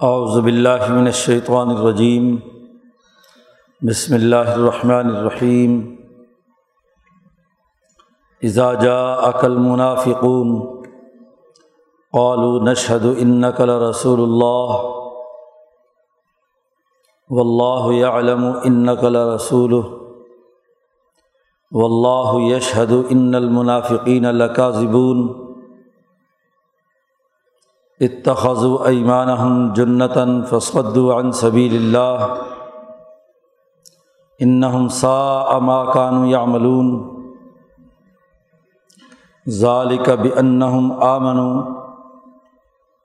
اعوذ باللہ من الشیطان الرجیم، بسم اللہ الرحمن الرحیم۔ اذا جاءك المنافقون، قالوا نشهد انك لرسول الله والله يعلم انك لرسوله والله يشهد ان المنافقين لكاذبون اتخذوا ایمانهم جنة فصدوا عن سبيل الله. انهم ساء ما كانوا يعملون. ذلك بأنهم آمنوا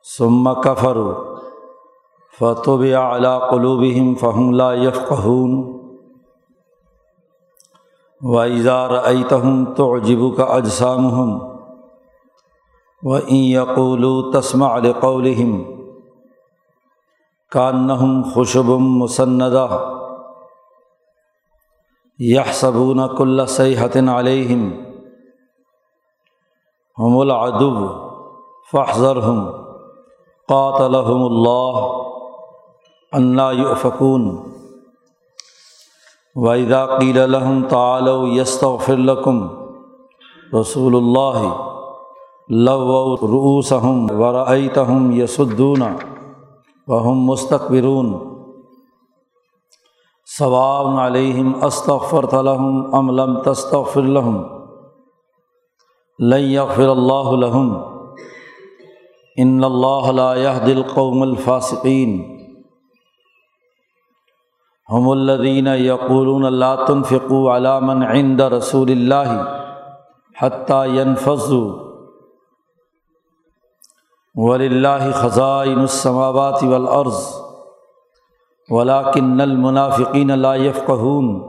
ثم كفروا فطبع على قلوبهم فهم لا يفقهون. وإذا رأيتهم تعجبك أجسامهم و یقول تسمع لقولهم کانہم خوشب مسندہ یحسبون کل صحت علیہم ہم العدو فحضرهم قاتلهم اللہ انا یؤفکون وَإِذَا قِيلَ لَهُمْ تَعَالَوْا يَسْتَغْفِرْ لَكُمْ رسول اللہ لو روسہم ورعیتہم یسدون وہم مستقبرون ثواب علیہم استغفرت لهم ام لم تستغفر لهم لن یغفر اللہ لهم ان اللہ لا يهدي القوم الفاسقین هم الذين يقولون لا تنفقوا على من عند رسول اللہ حتى ينفذوا ولی اللہ خزائن السماوات والارض ولاکن المنافقین لا يفقهون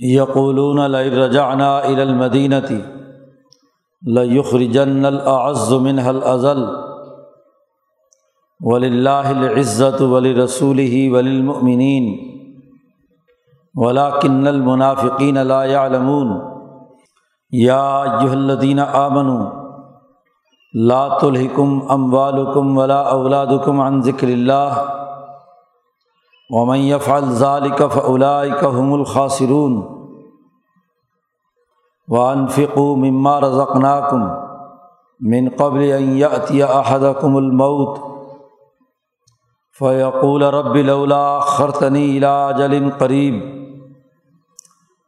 یقولون لئن رجعنا الى المدینة لیخرجن الاعز منها الازل وللہ العزت ولرسوله وللمؤمنین ولاکن المنافقین لا يعلمون یا ایہا الذین آمنوا لات الحکم ام والکم ولا اولادکم عن ذکر اللہ ومن يفعل ذلك فاولئك هم الخاسرون وانفقوا مما رزقناكم من قبل ان ياتي احدكم الموت فيقول رب لولا اخرتني الى اجل قريب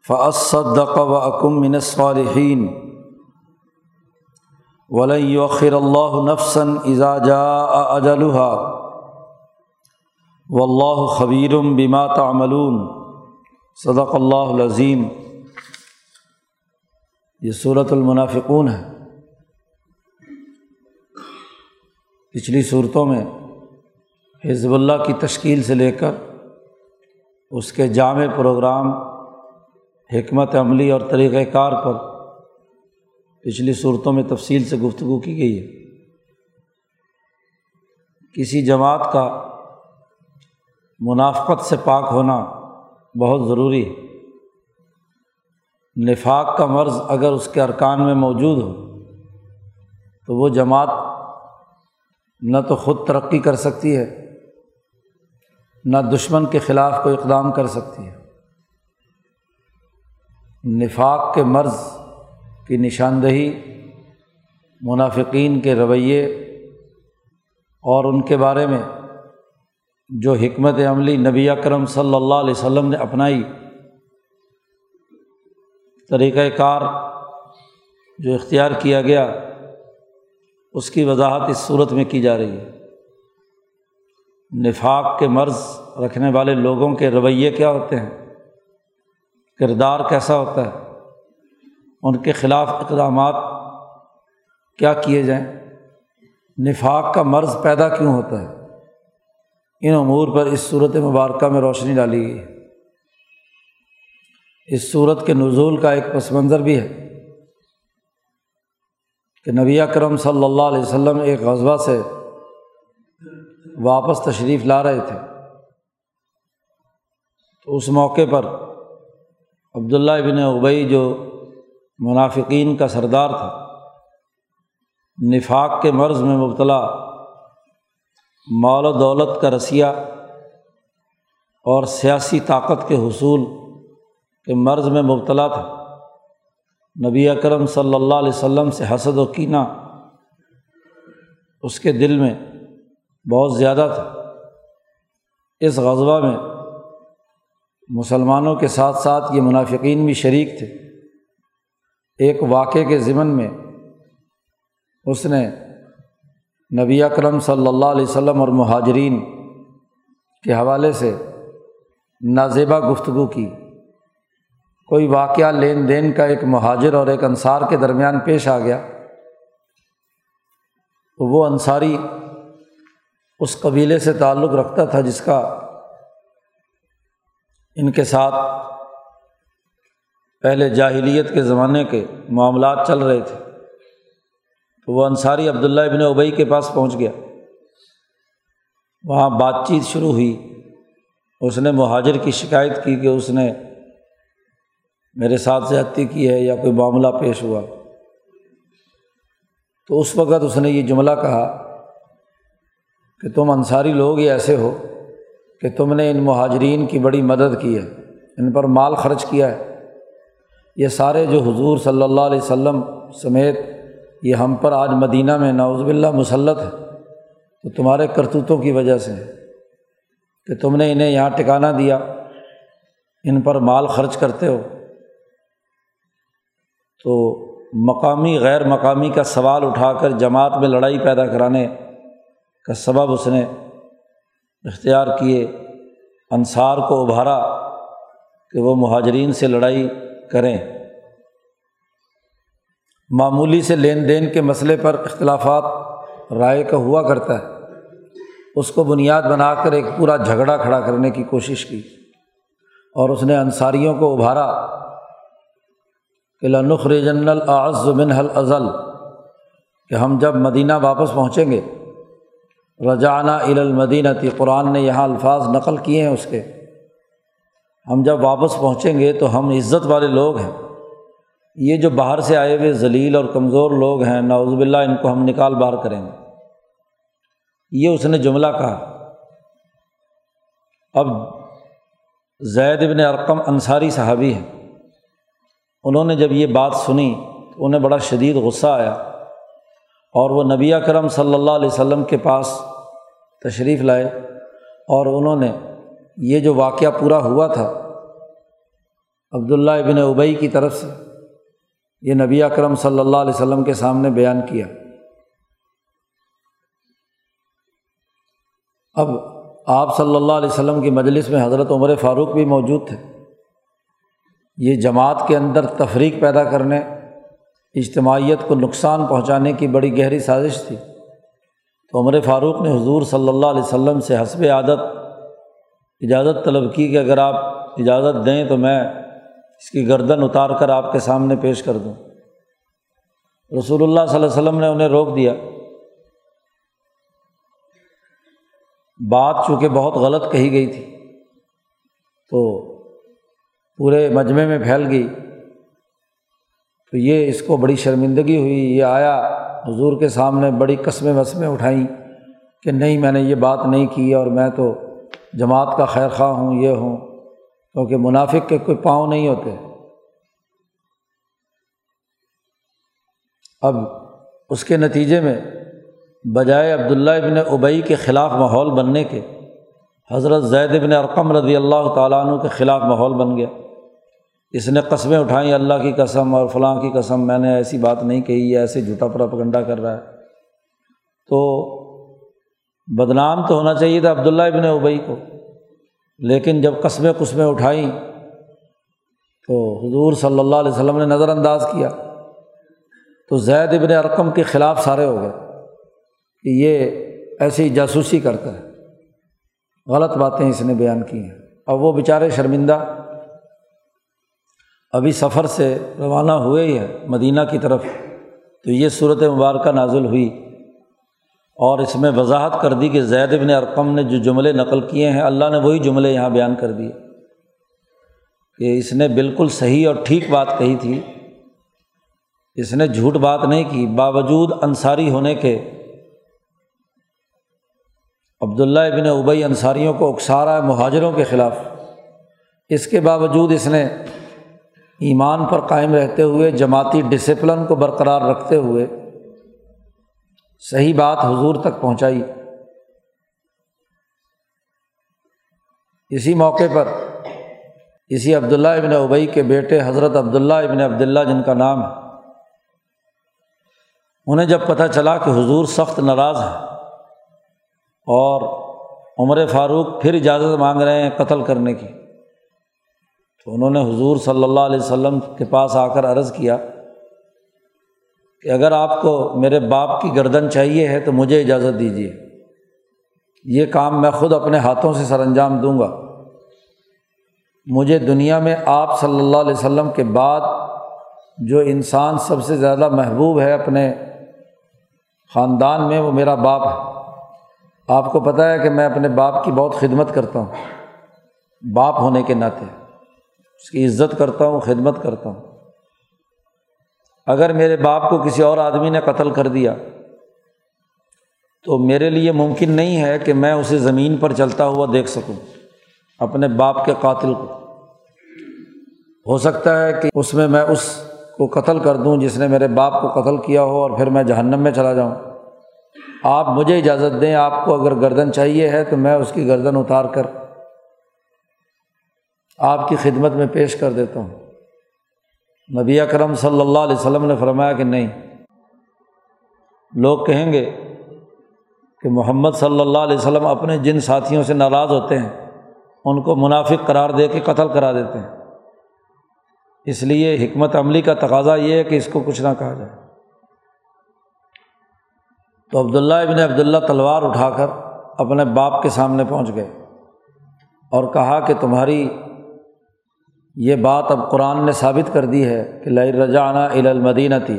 فاصدق واكن من الصالحين ولخر اللہ نفسن جا اجلحا و اللہ خبیرم بما تعملون. صدق اللہ العظیم یہ صورت المنافقون ہے. پچھلی صورتوں میں حزب اللہ کی تشکیل سے لے کر اس کے جامع پروگرام، حکمت عملی اور طریقۂ کار پر پچھلی صورتوں میں تفصیل سے گفتگو کی گئی ہے۔ کسی جماعت کا منافقت سے پاک ہونا بہت ضروری ہے۔ نفاق کا مرض اگر اس کے ارکان میں موجود ہو، تو وہ جماعت نہ تو خود ترقی کر سکتی ہے، نہ دشمن کے خلاف کوئی اقدام کر سکتی ہے۔ نفاق کے مرض کی نشاندہی، منافقین کے رویے اور ان کے بارے میں جو حکمت عملی نبی اکرم صلی اللہ علیہ وسلم نے اپنائی طریقۂ کار جو اختیار کیا گیا، اس کی وضاحت اس صورت میں کی جا رہی ہے۔ نفاق کے مرض رکھنے والے لوگوں کے رویے کیا ہوتے ہیں؟ کردار کیسا ہوتا ہے؟ ان کے خلاف اقدامات کیا کیے جائیں؟ نفاق کا مرض پیدا کیوں ہوتا ہے؟ ان امور پر اس صورت مبارکہ میں روشنی ڈالی گئی اس صورت کے نزول کا ایک پس منظر بھی ہے کہ نبی کرم صلی اللہ علیہ وسلم ایک غذبہ سے واپس تشریف لا رہے تھے۔ تو اس موقع پر عبداللہ ابن ابئی جو منافقین کا سردار تھا۔ نفاق کے مرض میں مبتلا، مال و دولت کا رسیہ اور سیاسی طاقت کے حصول کے مرض میں مبتلا تھا۔ نبی اکرم صلی اللہ علیہ وسلم سے حسد و کینہ اس کے دل میں بہت زیادہ تھا۔ اس غذبہ میں مسلمانوں کے ساتھ ساتھ یہ منافقین بھی شریک تھے۔ ایک واقعے کے ضمن میں اس نے نبی اکرم صلی اللہ علیہ وسلم اور مہاجرین کے حوالے سے نازیبہ گفتگو کی۔ کوئی واقعہ لین دین کا ایک مہاجر اور ایک انصار کے درمیان پیش آ گیا تو وہ انصاری اس قبیلے سے تعلق رکھتا تھا جس کا ان کے ساتھ پہلے جاہلیت کے زمانے کے معاملات چل رہے تھے، تو وہ انصاری عبداللہ ابن ابئی کے پاس پہنچ گیا۔ وہاں بات چیت شروع ہوئی۔ اس نے مہاجر کی شکایت کی کہ اس نے میرے ساتھ زیادتی کی ہے یا کوئی معاملہ پیش ہوا۔ تو اس وقت اس نے یہ جملہ کہا کہ تم انصاری لوگ ہی ایسے ہو کہ تم نے ان مہاجرین کی بڑی مدد کی ہے، ان پر مال خرچ کیا ہے۔ یہ سارے جو حضور صلی اللہ علیہ و سلم سمیت یہ ہم پر آج مدینہ میں نوز باللہ مسلط ہے، تو تمہارے کرتوتوں کی وجہ سے کہ تم نے انہیں یہاں ٹکانا دیا، ان پر مال خرچ کرتے ہو۔ تو مقامی، غیر مقامی کا سوال اٹھا کر جماعت میں لڑائی پیدا کرانے کا سبب اس نے اختیار کیے، انصار کو ابھارا کہ وہ مہاجرین سے لڑائی کریں۔ معمولی سے لین دین کے مسئلے پر اختلافات رائے کا ہوا کرتا ہے۔ اس کو بنیاد بنا کر ایک پورا جھگڑا کھڑا کرنے کی کوشش کی۔ اور اس نے انصاریوں کو ابھارا۔ کہ لنخ رجن العز من حل ازل کہ ہم جب مدینہ واپس پہنچیں گے۔ رجانہ ال المدینہ۔ قرآن نے یہاں الفاظ نقل کیے ہیں اس کے۔ ہم جب واپس پہنچیں گے تو ہم عزت والے لوگ ہیں۔ یہ جو باہر سے آئے ہوئے ذلیل اور کمزور لوگ ہیں ناوز باللہ، ان کو ہم نکال باہر کریں گے۔ یہ اس نے جملہ کہا۔ اب زید ابن ارقم انصاری صحابی ہیں۔ انہوں نے جب یہ بات سنی تو انہیں بڑا شدید غصہ آیا اور وہ نبی کرم صلی اللہ علیہ وسلم کے پاس تشریف لائے اور انہوں نے یہ جو واقعہ پورا ہوا تھا، عبداللہ ابن ابئی کی طرف سے، یہ نبی اکرم صلی اللہ علیہ وسلم کے سامنے بیان کیا۔ اب آپ صلی اللہ علیہ وسلم کی مجلس میں حضرت عمر فاروق بھی موجود تھے۔ یہ جماعت کے اندر تفریق پیدا کرنے، اجتماعیت کو نقصان پہنچانے کی بڑی گہری سازش تھی۔ تو عمر فاروق نے حضور صلی اللہ علیہ وسلم سے حسب عادت اجازت طلب کی کہ اگر آپ اجازت دیں تو میں اس کی گردن اتار کر آپ کے سامنے پیش کر دوں۔ رسول اللہ صلی اللہ علیہ وسلم نے انہیں روک دیا۔ بات چونکہ بہت غلط کہی گئی تھی، تو پورے مجمعے میں پھیل گئی۔ تو یہ اس کو بڑی شرمندگی ہوئی۔ یہ آیا، حضور کے سامنے بڑی قسمیں وسمیں اٹھائیں کہ نہیں، میں نے یہ بات نہیں کی اور میں تو جماعت کا خیر خواہ ہوں، یہ ہوں، کیونکہ منافق کے کوئی پاؤں نہیں ہوتے۔ اب اس کے نتیجے میں بجائے عبداللہ ابن ابئی کے خلاف ماحول بننے کے، حضرت زید ابن ارقم رضی اللہ تعالیٰ عنہ کے خلاف ماحول بن گیا۔ اس نے قسمیں اٹھائیں، اللہ کی قسم اور فلاں کی قسم، میں نے ایسی بات نہیں کہی ہے ایسے جھوٹا پراپگنڈا کر رہا ہے۔ تو بدنام تو ہونا چاہیے تھا عبداللہ ابن ابئی کو، لیکن جب قسمیں قسمیں اٹھائیں تو حضور صلی اللہ علیہ وسلم نے نظر انداز کیا تو زید ابن ارقم کے خلاف سارے ہو گئے کہ یہ ایسی جاسوسی کرتا ہے۔ غلط باتیں اس نے بیان کی ہیں۔ اب وہ بیچارے شرمندہ ابھی سفر سے روانہ ہوئے ہی ہیں مدینہ کی طرف۔ تو یہ صورت مبارکہ نازل ہوئی۔ اور اس میں وضاحت کر دی کہ زید ابن ارقم نے جو جملے نقل کیے ہیں، اللہ نے وہی جملے یہاں بیان کر دیے کہ اس نے بالکل صحیح اور ٹھیک بات کہی تھی۔ اس نے جھوٹ بات نہیں کی، باوجود انصاری ہونے کے عبداللہ ابن ابئی انصاریوں کو اکسارا مہاجروں کے خلاف۔ اس کے باوجود اس نے ایمان پر قائم رہتے ہوئے جماعتی ڈسپلن کو برقرار رکھتے ہوئے صحیح بات حضور تک پہنچائی۔ اسی موقع پر اسی عبداللہ ابن ابئی کے بیٹے حضرت عبداللہ ابن عبداللہ جن کا نام ہے، انہیں جب پتہ چلا کہ حضور سخت ناراض ہے اور عمر فاروق پھر اجازت مانگ رہے ہیں قتل کرنے کی، تو انہوں نے حضور صلی اللہ علیہ وسلم کے پاس آ کر عرض کیا کہ اگر آپ کو میرے باپ کی گردن چاہیے ہے تو مجھے اجازت دیجیے یہ کام میں خود اپنے ہاتھوں سے سر انجام دوں گا۔ مجھے دنیا میں آپ صلی اللہ علیہ وسلم کے بعد جو انسان سب سے زیادہ محبوب ہے اپنے خاندان میں، وہ میرا باپ ہے۔ آپ کو پتہ ہے کہ میں اپنے باپ کی بہت خدمت کرتا ہوں۔ باپ ہونے کے ناطے، اس کی عزت کرتا ہوں، خدمت کرتا ہوں۔ اگر میرے باپ کو کسی اور آدمی نے قتل کر دیا، تو میرے لیے ممکن نہیں ہے کہ میں اسے زمین پر چلتا ہوا دیکھ سکوں، اپنے باپ کے قاتل کو۔ ہو سکتا ہے کہ اس میں میں اس کو قتل کر دوں جس نے میرے باپ کو قتل کیا ہو اور پھر میں جہنم میں چلا جاؤں۔ آپ مجھے اجازت دیں، آپ کو اگر گردن چاہیے ہے تو میں اس کی گردن اتار کر آپ کی خدمت میں پیش کر دیتا ہوں۔ نبی اکرم صلی اللہ علیہ وسلم نے فرمایا کہ نہیں۔ لوگ کہیں گے کہ محمد صلی اللہ علیہ وسلم اپنے جن ساتھیوں سے ناراض ہوتے ہیں، ان کو منافق قرار دے کے قتل کرا دیتے ہیں۔ اس لیے حکمت عملی کا تقاضا یہ ہے کہ اس کو کچھ نہ کہا جائے۔ تو عبداللہ ابن عبداللہ تلوار اٹھا کر اپنے باپ کے سامنے پہنچ گئے اور کہا کہ تمہاری یہ بات اب قرآن نے ثابت کر دی ہے کہ لئی رجانہ المدینہ تھی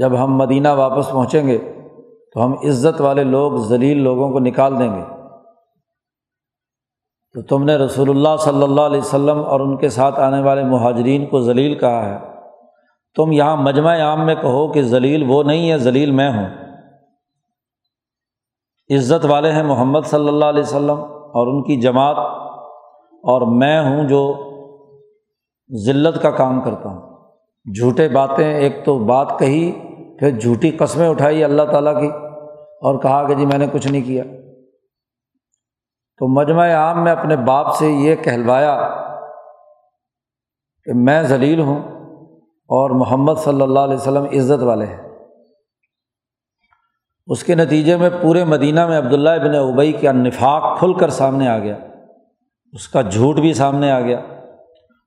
جب ہم مدینہ واپس پہنچیں گے تو ہم عزت والے لوگ، ذلیل لوگوں کو نکال دیں گے۔ تو تم نے رسول اللہ صلی اللہ علیہ وسلم اور ان کے ساتھ آنے والے مہاجرین کو ذلیل کہا ہے۔ تم یہاں مجمع عام میں کہو کہ ذلیل وہ نہیں ہے، ذلیل میں ہوں۔ عزت والے ہیں محمد صلی اللہ علیہ وسلم اور ان کی جماعت اور میں ہوں جو ذلت کا کام کرتا ہوں۔ جھوٹے باتیں ایک تو بات کہی، پھر جھوٹی قسمیں اٹھائی اللہ تعالیٰ کی اور کہا کہ جی میں نے کچھ نہیں کیا۔ تو مجمع عام میں اپنے باپ سے یہ کہلوایا کہ میں ذلیل ہوں اور محمد صلی اللہ علیہ وسلم عزت والے ہیں۔ اس کے نتیجے میں پورے مدینہ میں عبداللہ ابن ابئی کا نفاق کھل کر سامنے آ گیا۔ اس کا جھوٹ بھی سامنے آ گیا۔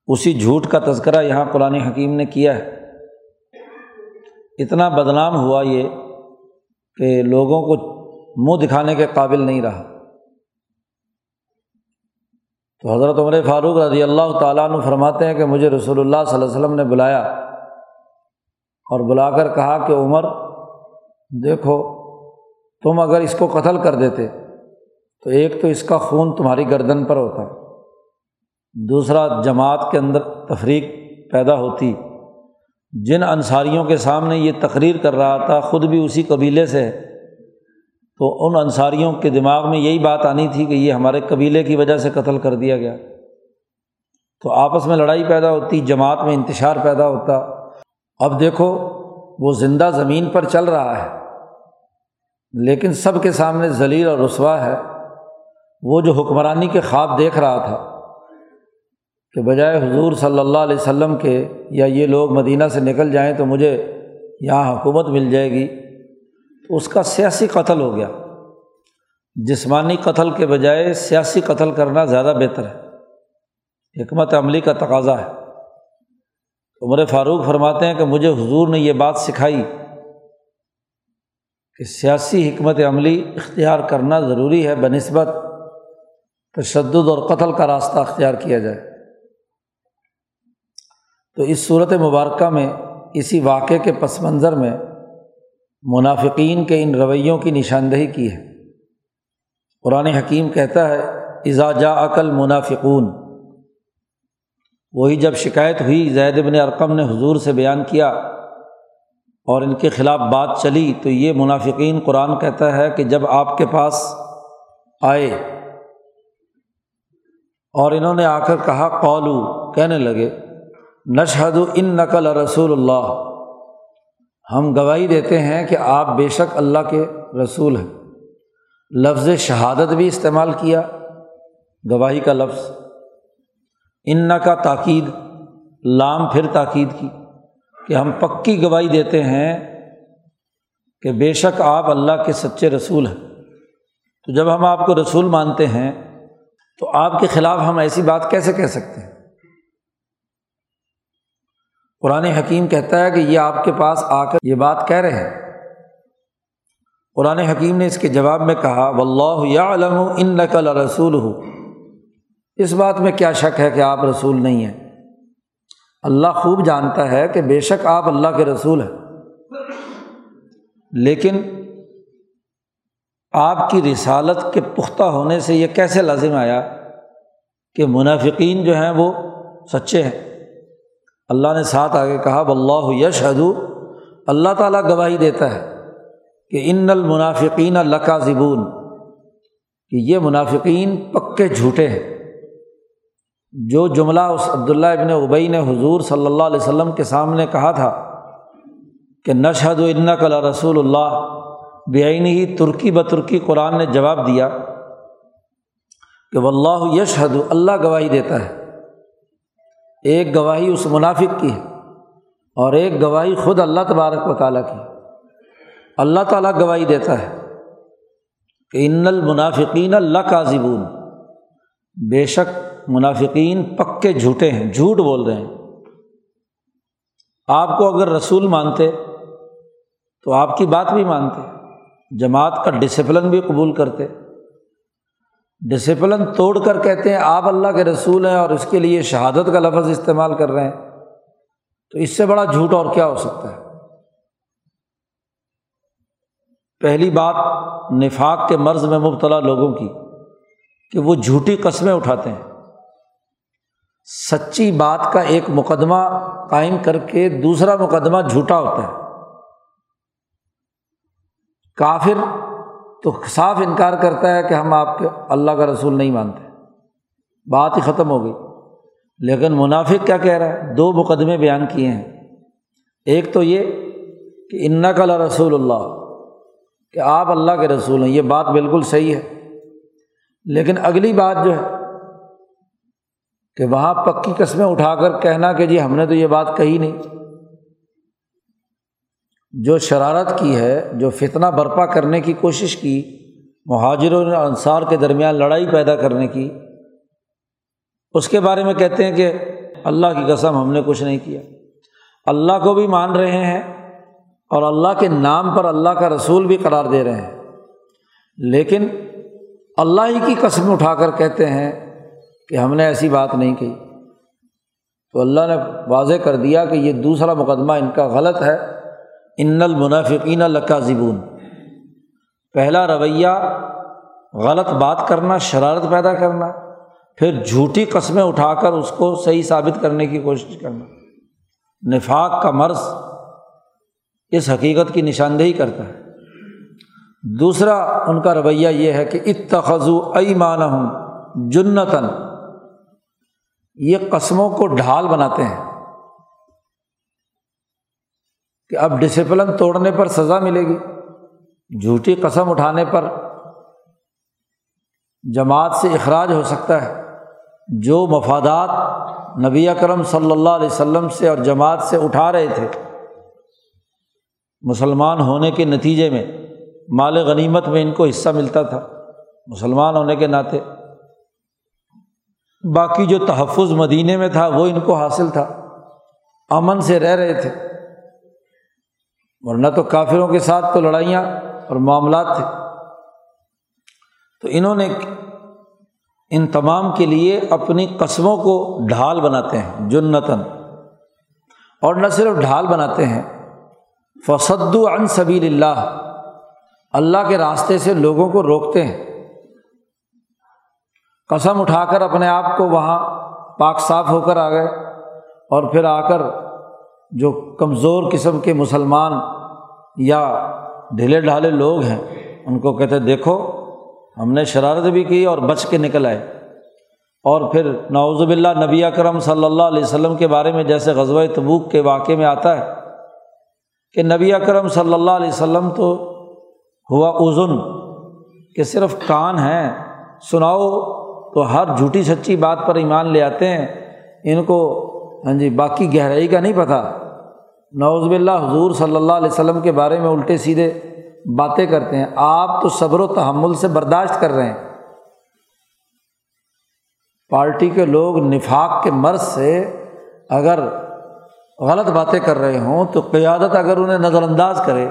اسی جھوٹ کا تذکرہ یہاں قرآن حکیم نے کیا ہے۔ اتنا بدنام ہوا یہ کہ لوگوں کو منہ دکھانے کے قابل نہیں رہا۔ تو حضرت عمر فاروق رضی اللہ تعالیٰ عنہ فرماتے ہیں کہ مجھے رسول اللہ صلی اللہ علیہ وسلم نے بلایا اور بلا کر کہا کہ عمر، دیکھو، تم اگر اس کو قتل کر دیتے تو ایک تو اس کا خون تمہاری گردن پر ہوتا۔ دوسرا جماعت کے اندر تفریق پیدا ہوتی۔ جن انصاریوں کے سامنے یہ تقریر کر رہا تھا، خود بھی اسی قبیلے سے تو ان انصاریوں کے دماغ میں یہی بات آنی تھی کہ یہ ہمارے قبیلے کی وجہ سے قتل کر دیا گیا۔ تو آپس میں لڑائی پیدا ہوتی، جماعت میں انتشار پیدا ہوتا۔ اب دیکھو، وہ زندہ زمین پر چل رہا ہے۔ لیکن سب کے سامنے ذلیل اور رسوا ہے۔ وہ جو حکمرانی کے خواب دیکھ رہا تھا۔ کہ بجائے حضور صلی اللہ علیہ وسلم کے یا یہ لوگ مدینہ سے نکل جائیں تو مجھے یہاں حکومت مل جائے گی۔ تو اس کا سیاسی قتل ہو گیا۔ جسمانی قتل کے بجائے سیاسی قتل کرنا زیادہ بہتر ہے۔ حکمت عملی کا تقاضا ہے۔ عمر فاروق فرماتے ہیں کہ مجھے حضور نے یہ بات سکھائی کہ سیاسی حکمت عملی اختیار کرنا ضروری ہے بہ نسبت تشدد اور قتل کا راستہ اختیار کیا جائے۔ تو اس صورت مبارکہ میں، اسی واقعے کے پس منظر میں منافقین کے ان رویوں کی نشاندہی کی ہے۔ قرآن حکیم کہتا ہے اعزا عقل منافقون وہی جب شکایت ہوئی، زید بن ارقم نے حضور سے بیان کیا اور ان کے خلاف بات چلی، تو یہ منافقین قرآن کہتا ہے کہ جب آپ کے پاس آئے اور انہوں نے آ کر کہا قولو کہنے لگے نشہد ان نقل رسول اللہ۔ ہم گواہی دیتے ہیں کہ آپ بے شک اللہ کے رسول ہیں۔ لفظ شہادت بھی استعمال کیا، گواہی کا لفظ۔ ان کا تاکید، لام پھر تاکید کی۔ کہ ہم پکی گواہی دیتے ہیں کہ بے شک آپ اللہ کے سچے رسول ہیں۔ تو جب ہم آپ کو رسول مانتے ہیں، تو آپ کے خلاف ہم ایسی بات کیسے کہہ سکتے ہیں؟ قرآن حکیم کہتا ہے کہ یہ آپ کے پاس آ کر یہ بات کہہ رہے ہیں۔ قرآن حکیم نے اس کے جواب میں کہا و اللہ یا علم ان نقل رسول ہو اس بات میں کیا شک ہے کہ آپ رسول نہیں ہیں؟ اللہ خوب جانتا ہے کہ بے شک آپ اللہ کے رسول ہیں۔ لیکن آپ کی رسالت کے پختہ ہونے سے یہ کیسے لازم آیا کہ منافقین جو ہیں وہ سچے ہیں؟ اللہ نے ساتھ آگے کہا بلّہ یش حدو اللہ تعالیٰ گواہی دیتا ہے کہ ان المنافقین اللہ کا زبون کہ یہ منافقین پکے جھوٹے ہیں۔ جو جملہ اس عبداللہ ابن ابئی نے حضور صلی اللہ علیہ وسلم کے سامنے کہا تھا کہ نشد و ان کلا رسول اللہ بےآین ہی ترکی ب ترکی قرآن نے جواب دیا کہ واللہ یشہد اللہ گواہی دیتا ہے۔ ایک گواہی اس منافق کی ہے اور ایک گواہی خود اللہ تبارک و تعالیٰ کی اللہ تعالیٰ گواہی دیتا ہے کہ ان المنافقین اللہ کا زبون بے شک منافقین پکے جھوٹے ہیں، جھوٹ بول رہے ہیں۔ آپ کو اگر رسول مانتے تو آپ کی بات بھی مانتے، جماعت کا ڈسپلن بھی قبول کرتے۔ ڈسپلن توڑ کر کہتے ہیں، آپ اللہ کے رسول ہیں اور اس کے لیے شہادت کا لفظ استعمال کر رہے ہیں۔ تو اس سے بڑا جھوٹ اور کیا ہو سکتا ہے؟ پہلی بات نفاق کے مرض میں مبتلا لوگوں کی کہ وہ جھوٹی قسمیں اٹھاتے ہیں۔ سچی بات کا ایک مقدمہ قائم کر کے دوسرا مقدمہ جھوٹا ہوتا ہے۔ کافر تو صاف انکار کرتا ہے کہ ہم آپ کے اللہ کا رسول نہیں مانتے۔ بات ہی ختم ہو گئی۔ لیکن منافق کیا کہہ رہا ہے؟ دو مقدمے بیان کیے ہیں۔ ایک تو یہ کہ ان کا رسول اللہ، کہ آپ اللہ کے رسول ہیں۔ یہ بات بالکل صحیح ہے۔ لیکن اگلی بات جو ہے کہ وہاں پکی قسمیں اٹھا کر کہنا کہ جی ہم نے تو یہ بات کہی نہیں۔ جو شرارت کی ہے، جو فتنہ برپا کرنے کی کوشش کی، مہاجروں نے انصار کے درمیان لڑائی پیدا کرنے کی، اس کے بارے میں کہتے ہیں کہ اللہ کی قسم ہم نے کچھ نہیں کیا۔ اللہ کو بھی مان رہے ہیں اور اللہ کے نام پر اللہ کا رسول بھی قرار دے رہے ہیں۔ لیکن اللہ ہی کی قسم اٹھا کر کہتے ہیں کہ ہم نے ایسی بات نہیں کہی تو اللہ نے واضح کر دیا کہ یہ دوسرا مقدمہ ان کا غلط ہے۔ ان المنافقین لکا زبون پہلا رویہ، غلط بات کرنا، شرارت پیدا کرنا، پھر جھوٹی قسمیں اٹھا کر اس کو صحیح ثابت کرنے کی کوشش کرنا۔ نفاق کا مرض اس حقیقت کی نشاندہی کرتا ہے۔ دوسرا، ان کا رویہ یہ ہے کہ اتخذو ایمان ہوں جنتاً۔ یہ قسموں کو ڈھال بناتے ہیں۔ کہ اب ڈسپلن توڑنے پر سزا ملے گی۔ جھوٹی قسم اٹھانے پر جماعت سے اخراج ہو سکتا ہے۔ جو مفادات نبی اکرم صلی اللہ علیہ وسلم سے اور جماعت سے اٹھا رہے تھے، مسلمان ہونے کے نتیجے میں مال غنیمت میں ان کو حصہ ملتا تھا۔ مسلمان ہونے کے ناطے۔ باقی جو تحفظ مدینے میں تھا، وہ ان کو حاصل تھا۔ امن سے رہ رہے تھے۔ ورنہ تو کافروں کے ساتھ تو لڑائیاں اور معاملات تھے۔ تو انہوں نے ان تمام کے لیے اپنی قسموں کو ڈھال بناتے ہیں، جنتاً۔ اور نہ صرف ڈھال بناتے ہیں فصد عن سبیل اللہ اللہ کے راستے سے لوگوں کو روکتے ہیں۔ قسم اٹھا کر اپنے آپ کو وہاں پاک صاف ہو کر آ گئے اور پھر آ کر جو کمزور قسم کے مسلمان یا ڈھیلے ڈھالے لوگ ہیں، ان کو کہتے دیکھو، ہم نے شرارت بھی کی اور بچ کے نکل آئے۔ اور پھر نوزب اللہ نبی اکرم صلی اللہ علیہ وسلم کے بارے میں جیسے غزوہ تبوک کے واقعے میں آتا ہے کہ نبی اکرم صلی اللہ علیہ وسلم تو ہوا ازن کہ صرف کان ہیں۔ سناؤ تو ہر جھوٹی سچی بات پر ایمان لے آتے ہیں۔ ان کو ہاں جی باقی گہرائی کا نہیں پتہ نوزب اللہ حضور صلی اللہ علیہ وسلم کے بارے میں الٹے سیدھے باتیں کرتے ہیں۔ آپ تو صبر و تحمل سے برداشت کر رہے ہیں۔ پارٹی کے لوگ نفاق کے مرض سے اگر غلط باتیں کر رہے ہوں تو قیادت اگر انہیں نظر انداز کرے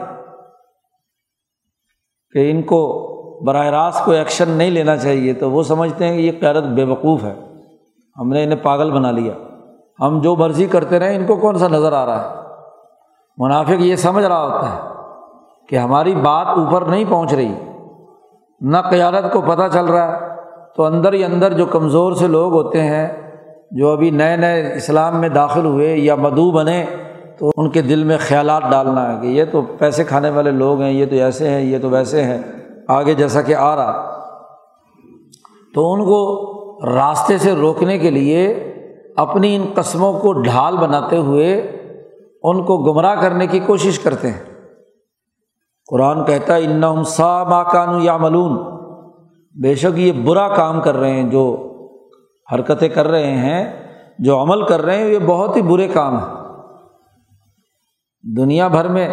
کہ ان کو براہ راست کوئی ایکشن نہیں لینا چاہیے تو وہ سمجھتے ہیں کہ یہ قیادت بے وقوف ہے۔ ہم نے انہیں پاگل بنا لیا۔ ہم جو مرضی کرتے رہیں، ان کو کون سا نظر آ رہا ہے؟ منافق یہ سمجھ رہا ہوتا ہے کہ ہماری بات اوپر نہیں پہنچ رہی، نہ قیادت کو پتہ چل رہا ہے۔ تو اندر ہی اندر جو کمزور سے لوگ ہوتے ہیں، جو ابھی نئے نئے اسلام میں داخل ہوئے یا مدعو بنے، تو ان کے دل میں خیالات ڈالنا ہے کہ یہ تو پیسے کھانے والے لوگ ہیں، یہ تو ایسے ہیں، یہ تو ویسے ہیں، آگے جیسا کہ آ رہا۔ تو ان کو راستے سے روکنے کے لیے اپنی ان قسموں کو ڈھال بناتے ہوئے ان کو گمراہ کرنے کی کوشش کرتے ہیں۔ قرآن کہتا ہے ان سا ماکان یا ملون بے شک یہ برا کام کر رہے ہیں، جو حرکتیں کر رہے ہیں، جو عمل کر رہے ہیں، یہ بہت ہی برے کام ہیں۔ دنیا بھر میں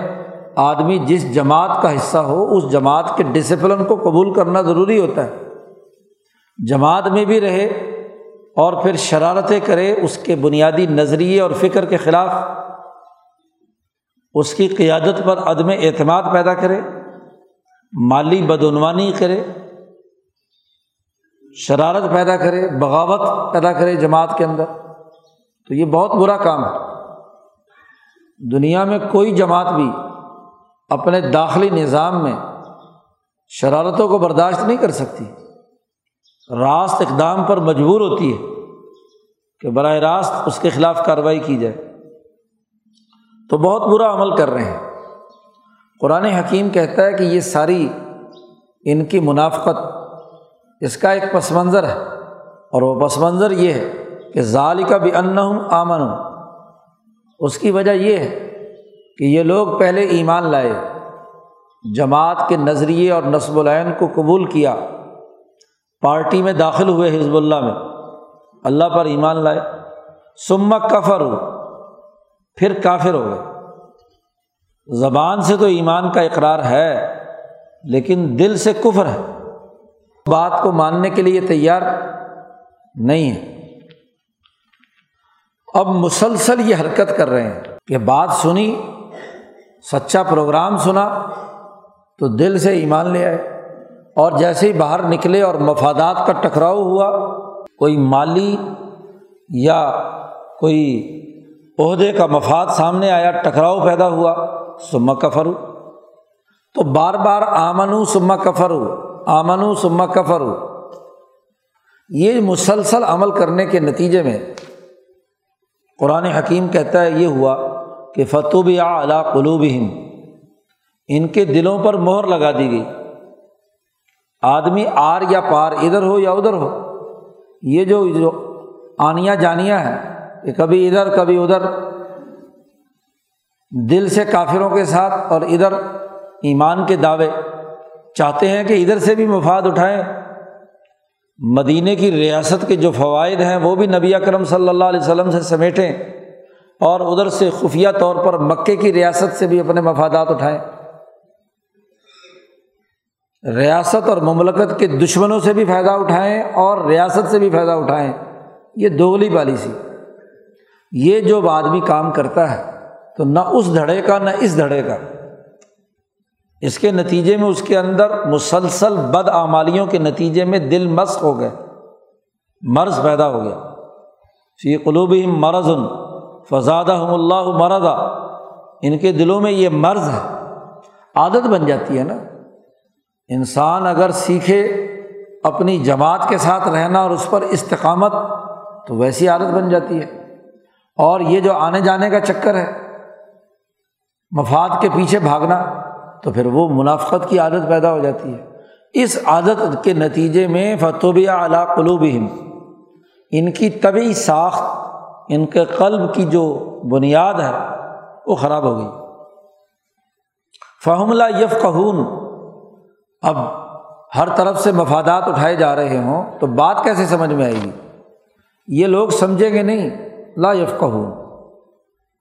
آدمی جس جماعت کا حصہ ہو، اس جماعت کے ڈسپلن کو قبول کرنا ضروری ہوتا ہے۔ جماعت میں بھی رہے اور پھر شرارتیں کرے اس کے بنیادی نظریے اور فکر کے خلاف، اس کی قیادت پر عدم اعتماد پیدا کرے، مالی بدعنوانی کرے، شرارت پیدا کرے، بغاوت پیدا کرے جماعت کے اندر۔ تو یہ بہت برا کام ہے۔ دنیا میں کوئی جماعت بھی اپنے داخلی نظام میں شرارتوں کو برداشت نہیں کر سکتی۔ راست اقدام پر مجبور ہوتی ہے کہ براہ راست اس کے خلاف کارروائی کی جائے۔ تو بہت برا عمل کر رہے ہیں۔ قرآن حکیم کہتا ہے کہ یہ ساری ان کی منافقت، اس کا ایک پس منظر ہے۔ اور وہ پس منظر یہ ہے کہ ظال کا بھی ان آمن اس کی وجہ یہ ہے کہ یہ لوگ پہلے ایمان لائے، جماعت کے نظریے اور نصب العین کو قبول کیا۔ پارٹی میں داخل ہوئے حزب اللہ میں۔ اللہ پر ایمان لائے۔ سمک کفر ہو پھر کافر ہو گئے۔ زبان سے تو ایمان کا اقرار ہے، لیکن دل سے کفر ہے۔ بات کو ماننے کے لیے تیار نہیں ہے۔ اب مسلسل یہ حرکت کر رہے ہیں۔ کہ بات سنی، سچا پروگرام سنا، تو دل سے ایمان لے آئے۔ اور جیسے ہی باہر نکلے اور مفادات کا ٹکراؤ ہوا، کوئی مالی یا کوئی عہدے کا مفاد سامنے آیا، ٹکراؤ پیدا ہوا سما کفر تو بار بار آمن سما کفر آمن سما کفر یہ مسلسل عمل کرنے کے نتیجے میں قرآن حکیم کہتا ہے، یہ ہوا کہ فتوب یا علا قلوب ان کے دلوں پر مہر لگا دی گئی۔ آدمی آر یا پار، ادھر ہو یا ادھر ہو، یہ جو جو آنیاں جانیاں ہیں کہ کبھی ادھر کبھی ادھر، دل سے کافروں کے ساتھ اور ادھر ایمان کے دعوے، چاہتے ہیں کہ ادھر سے بھی مفاد اٹھائیں۔ مدینے کی ریاست کے جو فوائد ہیں، وہ بھی نبی اکرم صلی اللہ علیہ وسلم سے سمیٹیں اور ادھر سے خفیہ طور پر مکے کی ریاست سے بھی اپنے مفادات اٹھائیں۔ ریاست اور مملکت کے دشمنوں سے بھی فائدہ اٹھائیں اور ریاست سے بھی فائدہ اٹھائیں، یہ دوگلی پالیسی۔ یہ جو آدمی کام کرتا ہے، تو نہ اس دھڑے کا، نہ اس دھڑے کا۔ اس کے نتیجے میں اس کے اندر مسلسل بد آمالیوں کے نتیجے میں دل مست ہو گئے۔ مرض پیدا ہو گیا۔ فی قلوب مرض فضادہ اللہ مرضا۔ ان کے دلوں میں یہ مرض ہے، عادت بن جاتی ہے نا۔ انسان اگر سیکھے اپنی جماعت کے ساتھ رہنا اور اس پر استقامت، تو ویسی عادت بن جاتی ہے۔ اور یہ جو آنے جانے کا چکر ہے، مفاد کے پیچھے بھاگنا، تو پھر وہ منافقت کی عادت پیدا ہو جاتی ہے۔ اس عادت کے نتیجے میں فتوبیہ علا قلوب ان کی طبی ساخت، ان کے قلب کی جو بنیاد ہے، وہ خراب ہو گئی۔ فہم اللہ یف کہون اب ہر طرف سے مفادات اٹھائے جا رہے ہوں تو بات کیسے سمجھ میں آئے گی؟ یہ لوگ سمجھیں گے نہیں۔ لا یف کہون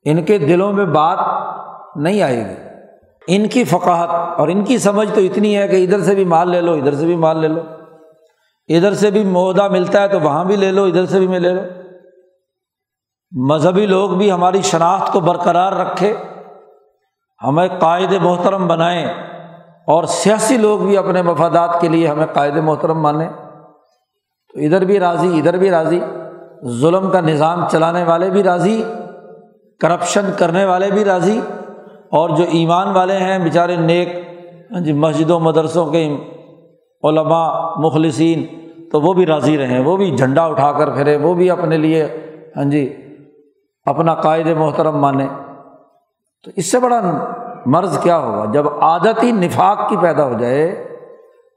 ان کے دلوں میں بات نہیں آئے گی۔ ان کی فقاہت اور ان کی سمجھ تو اتنی ہے کہ ادھر سے بھی مال لے لو، ادھر سے بھی مال لے لو۔ ادھر سے بھی معاہدہ ملتا ہے تو وہاں بھی لے لو، ادھر سے بھی میں لے لو۔ مذہبی لوگ بھی ہماری شناخت کو برقرار رکھے، ہمیں قائد محترم بنائیں۔ اور سیاسی لوگ بھی اپنے مفادات کے لیے ہمیں قائد محترم مانیں۔ تو ادھر بھی راضی، ادھر بھی راضی۔ ظلم کا نظام چلانے والے بھی راضی، کرپشن کرنے والے بھی راضی۔ اور جو ایمان والے ہیں، بیچارے نیک ہاں جی مسجدوں، مدرسوں کے علماء، مخلصین، تو وہ بھی راضی رہیں۔ وہ بھی جھنڈا اٹھا کر پھرے۔ وہ بھی اپنے لیے ہاں جی اپنا قائد محترم مانے تو اس سے بڑا مرض کیا ہوگا؟ جب عادت ہی نفاق کی پیدا ہو جائے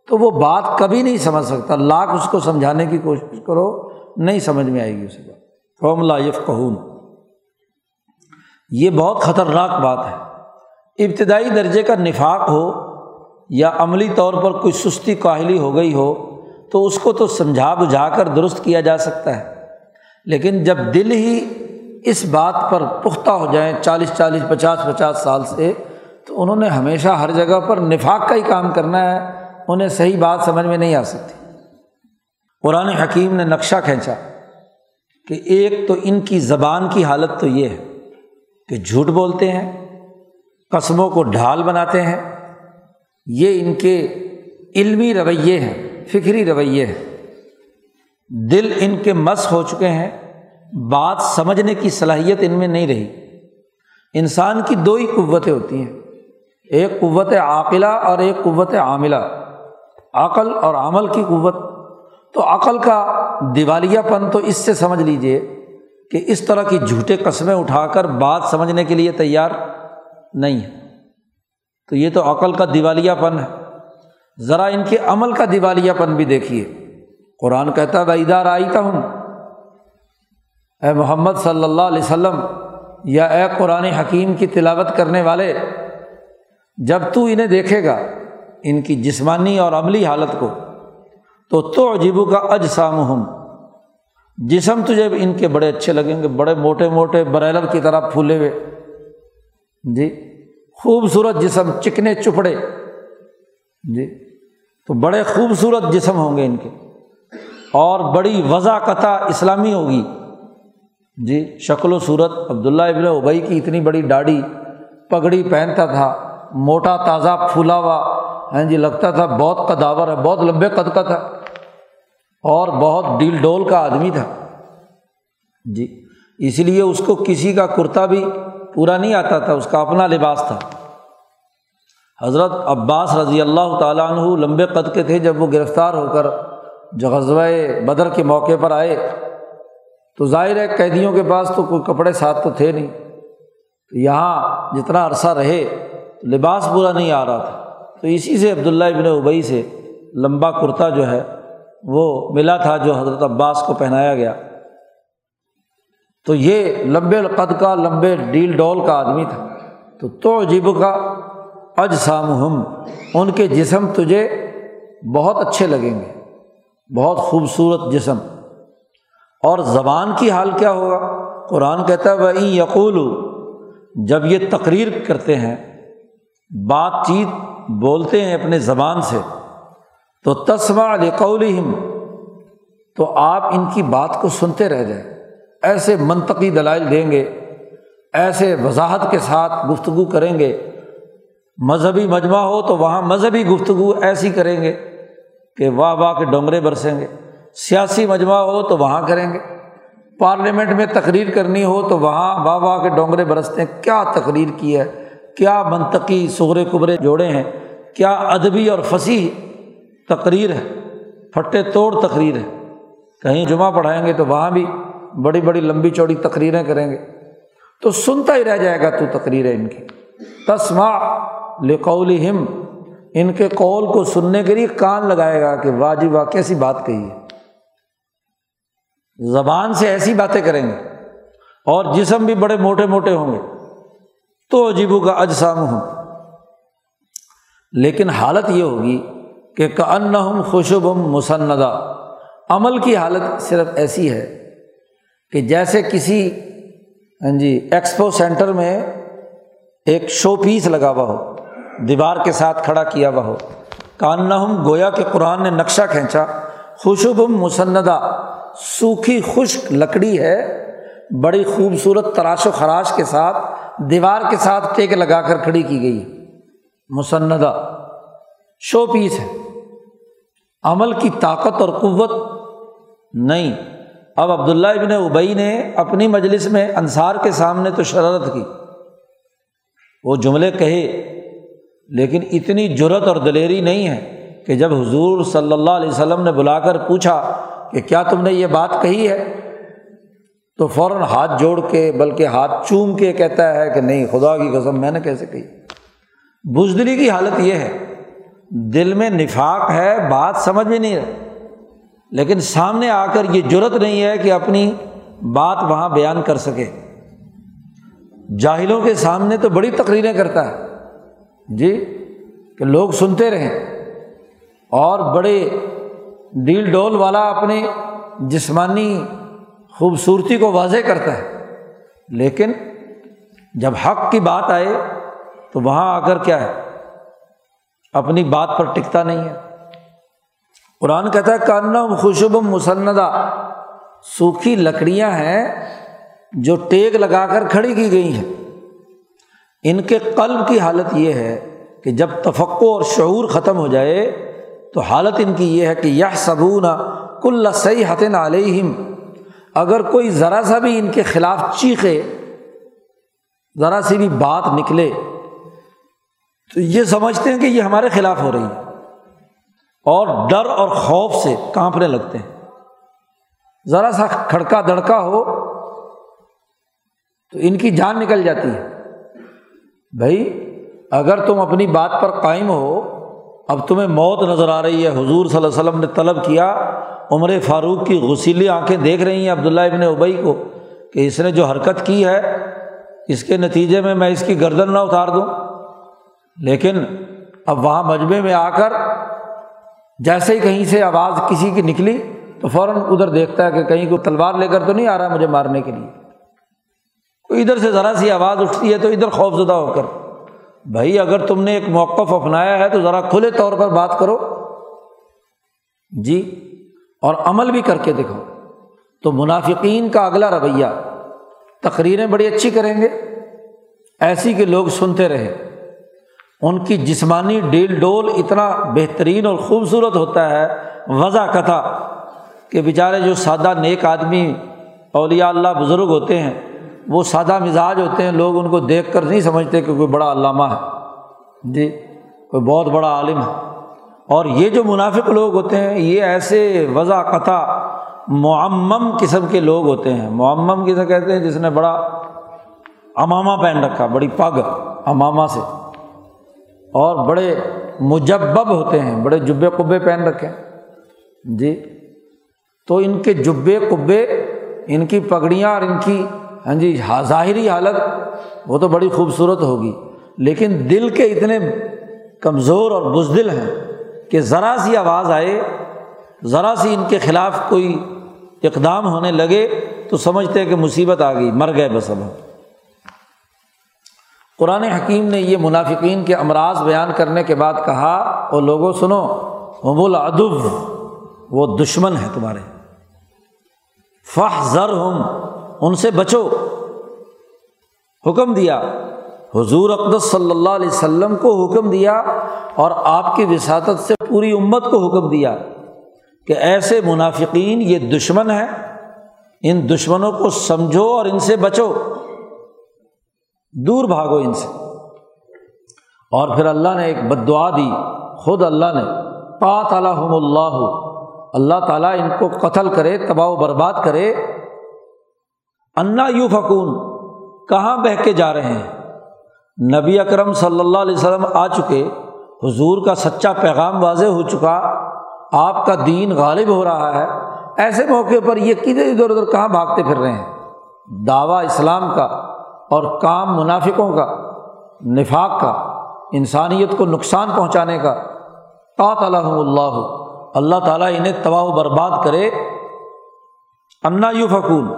تو وہ بات کبھی نہیں سمجھ سکتا۔ لاکھ اس کو سمجھانے کی کوشش کرو، نہیں سمجھ میں آئے گی اسے۔ بات فوم یف کہون یہ بہت خطرناک بات ہے۔ ابتدائی درجے کا نفاق ہو یا عملی طور پر کوئی سستی کاہلی ہو گئی ہو، تو اس کو تو سمجھا بجھا کر درست کیا جا سکتا ہے۔ لیکن جب دل ہی اس بات پر پختہ ہو جائیں، چالیس چالیس، پچاس پچاس سال سے تو انہوں نے ہمیشہ ہر جگہ پر نفاق کا ہی کام کرنا ہے، انہیں صحیح بات سمجھ میں نہیں آ سکتی۔ قرآن حکیم نے نقشہ کھینچا کہ ایک تو ان کی زبان کی حالت تو یہ ہے کہ جھوٹ بولتے ہیں، قسموں کو ڈھال بناتے ہیں۔ یہ ان کے علمی رویے ہیں، فکری رویے ہیں۔ دل ان کے مس ہو چکے ہیں، بات سمجھنے کی صلاحیت ان میں نہیں رہی۔ انسان کی دو ہی قوتیں ہوتی ہیں۔ ایک قوت عاقلہ اور ایک قوت عاملہ۔ عقل اور عمل کی قوت۔ تو عقل کا دیوالیہ پن تو اس سے سمجھ لیجیے کہ اس طرح کی جھوٹے قسمیں اٹھا کر بات سمجھنے کے لیے تیار نہیں ہے تو یہ تو عقل کا دیوالیہ پن ہے۔ ذرا ان کے عمل کا دیوالیہ پن بھی دیکھیے۔ قرآن کہتا ہے ادار آئی کا ہوں اے محمد صلی اللہ علیہ وسلم، یا اے قرآن حکیم کی تلاوت کرنے والے جب تو انہیں دیکھے گا ان کی جسمانی اور عملی حالت کو، تو تو عجیبو کا اجسام ہم جسم تجھے ان کے بڑے اچھے لگیں گے، بڑے موٹے موٹے بریلر کی طرح پھولے ہوئے۔ جی خوبصورت جسم، چکنے چپڑے۔ جی تو بڑے خوبصورت جسم ہوں گے ان کے۔ اور بڑی وضا قطع اسلامی ہوگی۔ جی شکل و صورت عبداللہ ابن ابئی کی اتنی بڑی داڑھی، پگڑی پہنتا تھا۔ موٹا تازہ پھولا ہوا۔ ہاں جی لگتا تھا بہت قداور ہے، بہت لمبے قد کا تھا۔ اور بہت ڈیل ڈول کا آدمی تھا۔ جی اس لیے اس کو کسی کا کرتا بھی پورا نہیں آتا تھا، اس کا اپنا لباس تھا۔ حضرت عباس رضی اللہ تعالیٰ عنہ لمبے قد کے تھے، جب وہ گرفتار ہو کر جو غزوہ بدر کے موقع پر آئے۔ تو ظاہر ہے، قیدیوں کے پاس تو کوئی کپڑے ساتھ تو تھے نہیں۔ تو یہاں جتنا عرصہ رہے لباس پورا نہیں آ رہا تھا۔ تو اسی سے عبداللہ ابن ابئی سے لمبا کرتا جو ہے، وہ ملا تھا جو حضرت عباس کو پہنایا گیا۔ تو یہ لمبے قد کا، لمبے ڈیل ڈول کا آدمی تھا۔ تو تو عجیب کا اج سام ہم ان کے جسم تجھے بہت اچھے لگیں گے۔ بہت خوبصورت جسم۔ اور زبان کی حال کیا ہوگا؟ قرآن کہتا ہے وہ یقول جب یہ تقریر کرتے ہیں بات چیت بولتے ہیں اپنے زبان سے، تو تسما لقول تو آپ ان کی بات کو سنتے رہ جائیں۔ ایسے منطقی دلائل دیں گے، ایسے وضاحت کے ساتھ گفتگو کریں گے۔ مذہبی مجمع ہو تو وہاں مذہبی گفتگو ایسی کریں گے کہ واہ واہ کے ڈونگرے برسیں گے۔ سیاسی مجمع ہو تو وہاں کریں گے۔ پارلیمنٹ میں تقریر کرنی ہو تو وہاں واہ واہ کے ڈونگرے برستے ہیں۔ کیا تقریر کی ہے؟ کیا منطقی سغرے کبرے جوڑے ہیں؟ کیا ادبی اور فصیح تقریر ہے؟ پھٹے توڑ تقریر ہے۔ کہیں جمعہ پڑھائیں گے تو وہاں بھی بڑی بڑی لمبی چوڑی تقریریں کریں گے۔ تو سنتا ہی رہ جائے گا تو تقریر ہے ان کی۔ تسما لقول ہم ان کے قول کو سننے کے لیے کان لگائے گا کہ واجب جی واہ، کیسی بات کہی ہے۔ زبان سے ایسی باتیں کریں گے اور جسم بھی بڑے موٹے موٹے ہوں گے۔ تو عجیبو کا اجسام ہوں لیکن حالت یہ ہوگی کہ ان ہم خوشب ہم مسندہ۔ عمل کی حالت صرف ایسی ہے کہ جیسے کسی ہاں جی ایکسپو سینٹر میں ایک شو پیس لگا ہوا ہو، دیوار کے ساتھ کھڑا کیا ہوا ہو۔ کاننا ہم گویا کہ قرآن نے نقشہ کھینچا خوشب مسندہ۔ سوکھی خشک لکڑی ہے، بڑی خوبصورت تراش و خراش کے ساتھ دیوار کے ساتھ ٹیک لگا کر کھڑی کی گئی۔ مسندہ۔ شو پیس ہے۔ عمل کی طاقت اور قوت۔ نہیں۔ اب عبداللہ ابن ابئی نے اپنی مجلس میں انصار کے سامنے تو شرارت کی۔ وہ جملے کہے، لیکن اتنی جرت اور دلیری نہیں ہے کہ جب حضور صلی اللہ علیہ وسلم نے بلا کر پوچھا کہ کیا تم نے یہ بات کہی ہے؟ تو فوراً ہاتھ جوڑ کے، بلکہ ہاتھ چوم کے کہتا ہے کہ نہیں، خدا کی قسم میں نے کیسے کہی؟ بزدلی کی حالت یہ ہے، دل میں نفاق ہے، بات سمجھ میں نہیں رہے لیکن سامنے آ کر یہ جرت نہیں ہے کہ اپنی بات وہاں بیان کر سکے۔ جاہلوں کے سامنے تو بڑی تقریریں کرتا ہے۔ جی کہ لوگ سنتے رہیں۔ اور بڑے ڈیل ڈول والا اپنے جسمانی خوبصورتی کو واضح کرتا ہے۔ لیکن جب حق کی بات آئے تو وہاں آ کر کیا ہے؟ اپنی بات پر ٹکتا نہیں ہے۔ قرآن کہتا ہے کانا خوشب مسندہ سوکھی لکڑیاں ہیں جو ٹیک لگا کر کھڑی کی گئی ہیں۔ ان کے قلب کی حالت یہ ہے کہ جب تفقع اور شعور ختم ہو جائے تو حالت ان کی یہ ہے کہ یہ صبون کل صحیح حتن علیہم اگر کوئی ذرا سا بھی ان کے خلاف چیخے، ذرا سی بھی بات نکلے، تو یہ سمجھتے ہیں کہ یہ ہمارے خلاف ہو رہی ہے اور ڈر اور خوف سے کانپنے لگتے ہیں۔ ذرا سا کھڑکا دڑکا ہو، تو ان کی جان نکل جاتی ہے۔ بھائی، اگر تم اپنی بات پر قائم ہو، اب تمہیں موت نظر آ رہی ہے۔ حضور صلی اللہ علیہ وسلم نے طلب کیا عمر فاروق کی غسیلی آنکھیں دیکھ رہی ہیں عبداللہ ابن ابئی کو کہ اس نے جو حرکت کی ہے، اس کے نتیجے میں میں اس کی گردن نہ اتار دوں۔ لیکن اب وہاں مجمے میں آ کر جیسے ہی کہیں سے آواز کسی کی نکلی تو فوراً ادھر دیکھتا ہے کہ کہیں کو تلوار لے کر تو نہیں آ رہا مجھے مارنے کے لیے۔ کوئی ادھر سے ذرا سی آواز اٹھتی ہے تو ادھر خوف زدہ ہو کر۔ بھائی، اگر تم نے ایک موقف اپنایا ہے تو ذرا کھلے طور پر بات کرو۔ جی۔ اور عمل بھی کر کے دیکھو۔ تو منافقین کا اگلا رویہ، تقریریں بڑی اچھی کریں گے، ایسی کہ لوگ سنتے رہے۔ ان کی جسمانی ڈیل ڈول اتنا بہترین اور خوبصورت ہوتا ہے، وضع کتھا کہ بیچارے جو سادہ نیک آدمی، اولیاء اللہ بزرگ ہوتے ہیں، وہ سادہ مزاج ہوتے ہیں، لوگ ان کو دیکھ کر نہیں سمجھتے کہ کوئی بڑا علامہ ہے۔ جی کوئی بہت بڑا عالم ہے۔ اور یہ جو منافق لوگ ہوتے ہیں، یہ ایسے وضع قطع معمم قسم کے لوگ ہوتے ہیں۔ معمم کسے کہتے ہیں؟ جس نے بڑا امامہ پہن رکھا، بڑی پگ امامہ سے۔ اور بڑے مجبب ہوتے ہیں، بڑے جبے قبے پہن رکھے۔ جی تو ان کے جبے قبے، ان کی پگڑیاں اور ان کی ہاں جی ظاہری حالت، وہ تو بڑی خوبصورت ہوگی۔ لیکن دل کے اتنے کمزور اور بزدل ہیں۔ کہ ذرا سی آواز آئے، ذرا سی ان کے خلاف کوئی اقدام ہونے لگے تو سمجھتے کہ مصیبت آ گئی، مر گئے بس اب قرآن حکیم نے یہ منافقین کے امراض بیان کرنے کے بعد کہا وہ لوگوں سنو، ہم العدو، وہ دشمن ہے تمہارے۔ فہ ذر ہم ان سے بچو۔ حکم دیا۔ حضور اقدس صلی اللہ علیہ وسلم کو حکم دیا اور آپ کی وساطت سے پوری امت کو حکم دیا کہ ایسے منافقین، یہ دشمن ہے ان دشمنوں کو سمجھو اور ان سے بچو۔ دور بھاگو ان سے۔ اور پھر اللہ نے ایک بد دعا دی، خود اللہ نے پا تعالیٰ اللہ۔ اللہ تعالیٰ ان کو قتل کرے، تباہ و برباد کرے۔ انا یو فکون کہاں بہ کے جا رہے ہیں؟ نبی اکرم صلی اللہ علیہ وسلم آ چکے، حضور کا سچا پیغام واضح ہو چکا، آپ کا دین غالب ہو رہا ہے۔ ایسے موقع پر یہ کدھر ادھر ادھر کہاں بھاگتے پھر رہے ہیں؟ دعویٰ اسلام کا اور کام منافقوں کا، نفاق کا، انسانیت کو نقصان پہنچانے کا۔ قات اللہ۔ اللہ تعالیٰ انہیں تباہ و برباد کرے۔ انا یو فکون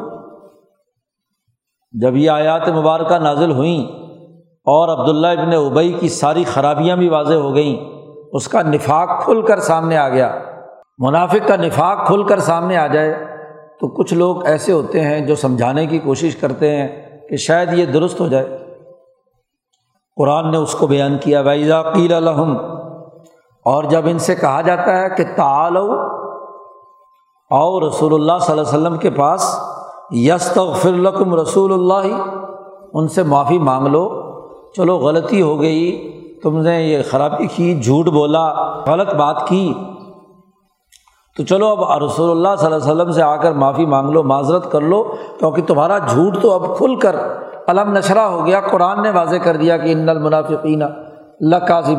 جب یہ آیات مبارکہ نازل ہوئیں اور عبداللہ ابن ابئی کی ساری خرابیاں بھی واضح ہو گئیں۔ اس کا نفاق کھل کر سامنے آ گیا۔ منافق کا نفاق کھل کر سامنے آ جائے تو کچھ لوگ ایسے ہوتے ہیں جو سمجھانے کی کوشش کرتے ہیں کہ شاید یہ درست ہو جائے۔ قرآن نے اس کو بیان کیا ویزا قیل الحم اور جب ان سے کہا جاتا ہے کہ تعالو آؤ رسول اللہ صلی اللہ علیہ وسلم کے پاس یس القم رسول اللہ ان سے معافی مانگ لو۔ چلو غلطی ہو گئی، تم نے یہ خرابی کی، جھوٹ بولا، غلط بات کی۔ تو چلو اب رسول اللہ صلی اللہ علیہ وسلم سے آ کر معافی مانگ لو، معذرت کر لو، کیونکہ تمہارا جھوٹ تو اب کھل کر علم نشرہ ہو گیا، قرآن نے واضح کر دیا کہ ان المنافقین اللہ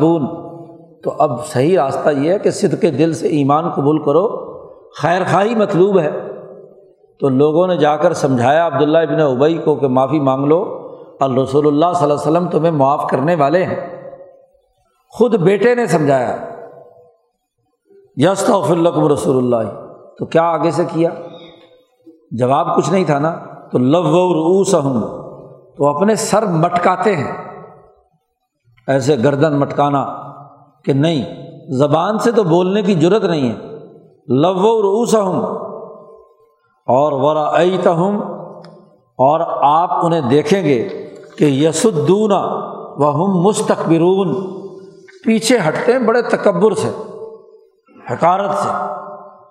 تو اب صحیح راستہ یہ ہے کہ صد کے دل سے ایمان قبول کرو، خیر خواہی مطلوب ہے۔ تو لوگوں نے جا کر سمجھایا عبداللہ ابن ابئی کو کہ معافی مانگ لو۔ الرسول اللہ صلی اللہ علیہ وسلم تمہیں معاف کرنے والے ہیں۔ خود بیٹے نے سمجھایا یس الکم رسول اللہ۔ تو کیا آگے سے کیا؟ جواب کچھ نہیں تھا نا۔ تو لو روس ہوں تو اپنے سر مٹکاتے ہیں۔ ایسے گردن مٹکانا کہ نہیں، زبان سے تو بولنے کی ضرورت نہیں ہے۔ لو روس ہوں اور ورا ہوں اور آپ انہیں دیکھیں گے۔ کہ یسدون و ہم مستقبرون پیچھے ہٹتے ہیں، بڑے تکبر سے حکارت سے۔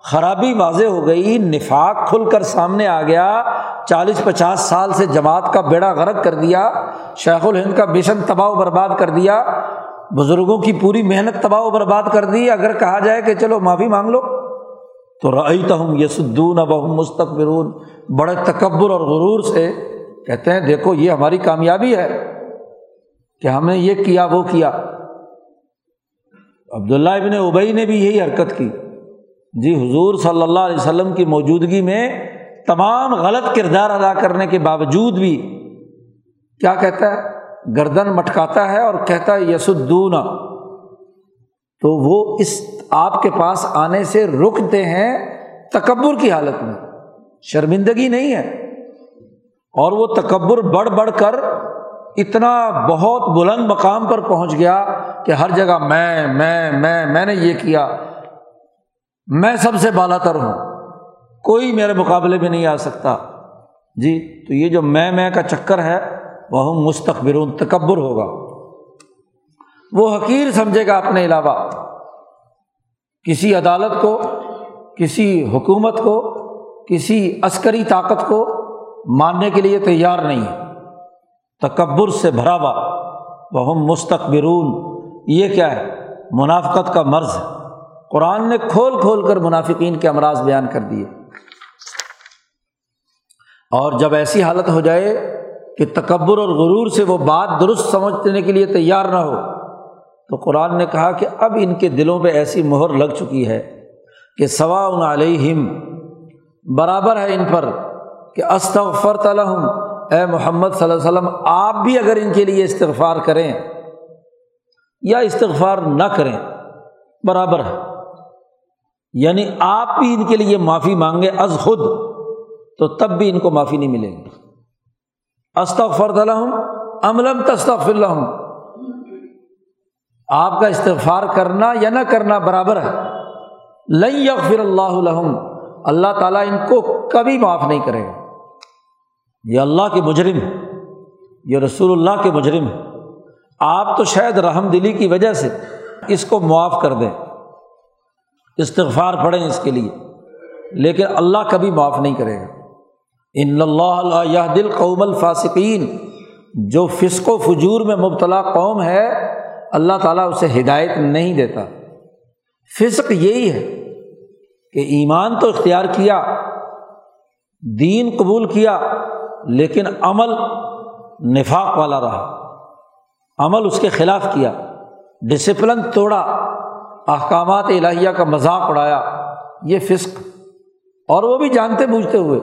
خرابی واضح ہو گئی، نفاق کھل کر سامنے آ گیا۔ چالیس پچاس سال سے جماعت کا بیڑا غرق کر دیا، شیخ الہند کا مشن تباہ و برباد کر دیا۔ بزرگوں کی پوری محنت تباہ و برباد کر دی۔ اگر کہا جائے کہ چلو معافی مانگ لو۔ تو رعی تہم یسدون بہم مستقبرون بڑے تکبر اور غرور سے کہتے ہیں، دیکھو، یہ ہماری کامیابی ہے کہ ہم نے یہ کیا، وہ کیا. عبداللہ ابن ابئی نے بھی یہی حرکت کی۔ جی حضور صلی اللہ علیہ وسلم کی موجودگی میں تمام غلط کردار ادا کرنے کے باوجود بھی کیا کہتا ہے؟ گردن مٹکاتا ہے اور کہتا ہے یسدون تو وہ اس آپ کے پاس آنے سے رکتے ہیں تکبر کی حالت میں۔ شرمندگی نہیں ہے۔ اور وہ تکبر بڑھ بڑھ کر اتنا بہت بلند مقام پر پہنچ گیا کہ ہر جگہ میں میں میں میں نے یہ کیا۔ میں سب سے بالا تر ہوں۔ کوئی میرے مقابلے میں نہیں آ سکتا۔ جی تو یہ جو میں میں کا چکر ہے وہ مستقبر تکبر ہوگا۔ وہ حقیر سمجھے گا اپنے علاوہ۔ کسی عدالت کو، کسی حکومت کو، کسی عسکری طاقت کو ماننے کے لیے تیار نہیں ہے۔ تکبر سے بھرا ہوا وہ مستقبرون یہ کیا ہے؟ منافقت کا مرض ہے۔ قرآن نے کھول کھول کر منافقین کے امراض بیان کر دیے۔ اور جب ایسی حالت ہو جائے کہ تکبر اور غرور سے وہ بات درست سمجھنے کے لیے تیار نہ ہو، تو قرآن نے کہا کہ اب ان کے دلوں پہ ایسی مہر لگ چکی ہے کہ سوا ان علیہم، برابر ہے ان پر۔ کہ استغفر تلحم اے محمد صلی اللہ علیہ وسلم، آپ بھی اگر ان کے لیے استغفار کریں یا استغفار نہ کریں، برابر ہے۔ یعنی آپ بھی ان کے لیے معافی مانگے از خود، تو تب بھی ان کو معافی نہیں ملے گی۔ استغفر تلحم املم تصطفر الحم آپ کا استغفار کرنا یا نہ کرنا برابر ہے۔ لئی یغفر اللہ الحم اللہ تعالیٰ ان کو کبھی معاف نہیں کرے گا۔ یہ اللہ کے مجرم ہے، یہ رسول اللہ کے مجرم ہے۔ آپ تو شاید رحم دلی کی وجہ سے اس کو معاف کر دیں، استغفار پڑھیں اس کے لیے، لیکن اللہ کبھی معاف نہیں کرے گا۔ ان اللہ یہ دل قوم الفاصقین جو فسق و فجور میں مبتلا قوم ہے، اللہ تعالیٰ اسے ہدایت نہیں دیتا۔ فسق یہی ہے کہ ایمان تو اختیار کیا، دین قبول کیا لیکن عمل نفاق والا رہا۔ عمل اس کے خلاف کیا۔ ڈسپلن توڑا۔ احکامات الہیہ کا مذاق اڑایا۔ یہ فسق۔ اور وہ بھی جانتے بوجھتے ہوئے۔